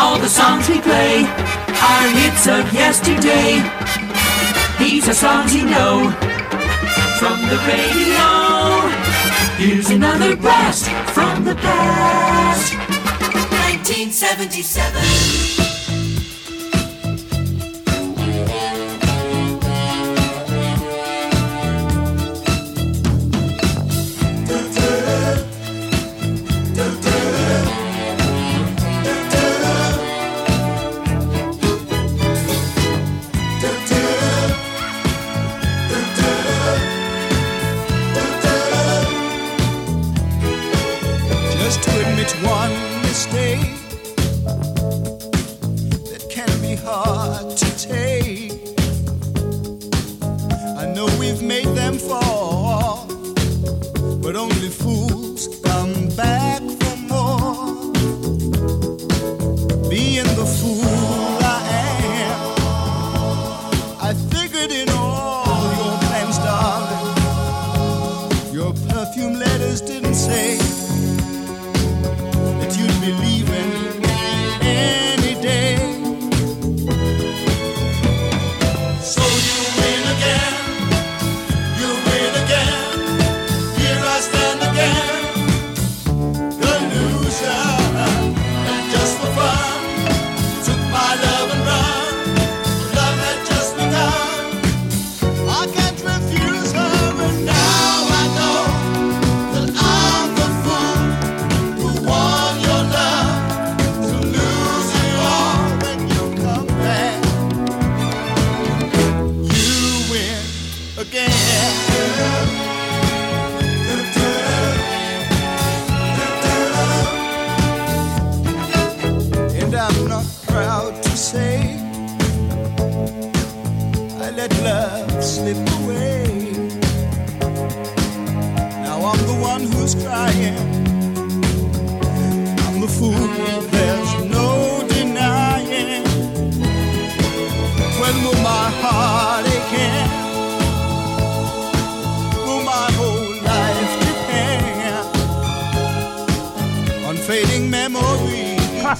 All the songs we play are hits of yesterday. These are songs you know from the radio. Here's another blast from the past. 1977.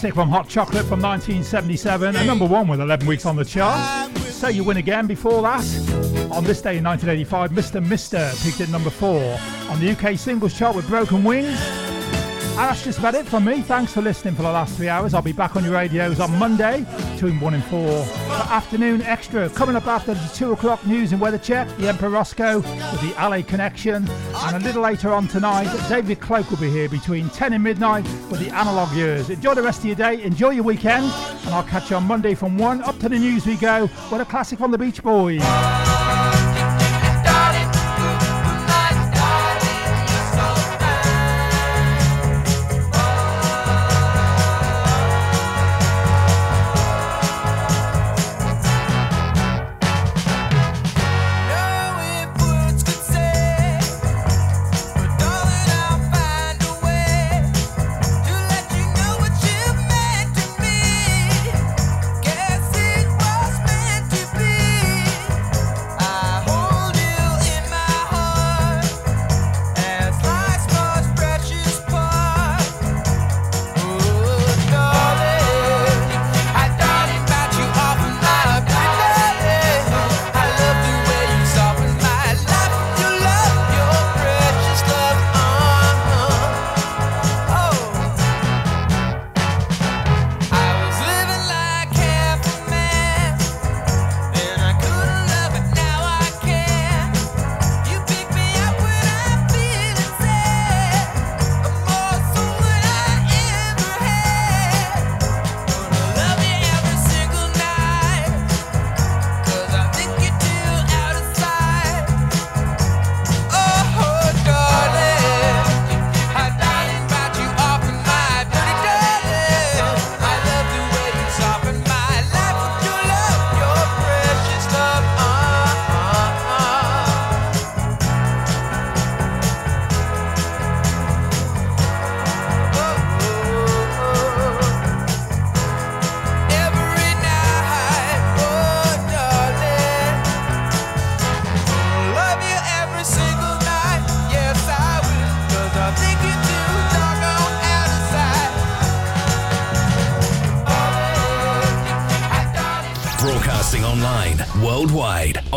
Classic from Hot Chocolate from 1977, and number one with 11 weeks on the chart. So you win again before that. On this day in 1985, Mr. Mister peaked at number four on the UK singles chart with Broken Wings. And that's just about it from me. Thanks for listening for the last three hours. I'll be back on your radios on Monday between 1 and 4 for Afternoon Extra. Coming up after the 2 o'clock news and weather check, the Emperor Roscoe with the LA Connection. And a little later on tonight, David Cloak will be here between 10 and midnight with the Analog Years. Enjoy the rest of your day, enjoy your weekend, and I'll catch you on Monday from 1 up to the news we go with a classic from the Beach Boys.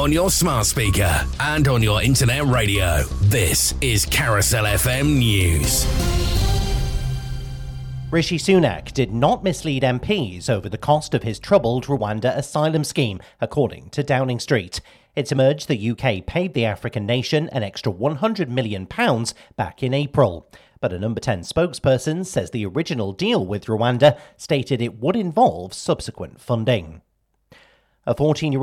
On your smart speaker, and on your internet radio. This is Carousel FM News. Rishi Sunak did not mislead MPs over the cost of his troubled Rwanda asylum scheme, according to Downing Street. It's emerged the UK paid the African nation an extra £100 million back in April. But a number 10 spokesperson says the original deal with Rwanda stated it would involve subsequent funding. A 14 year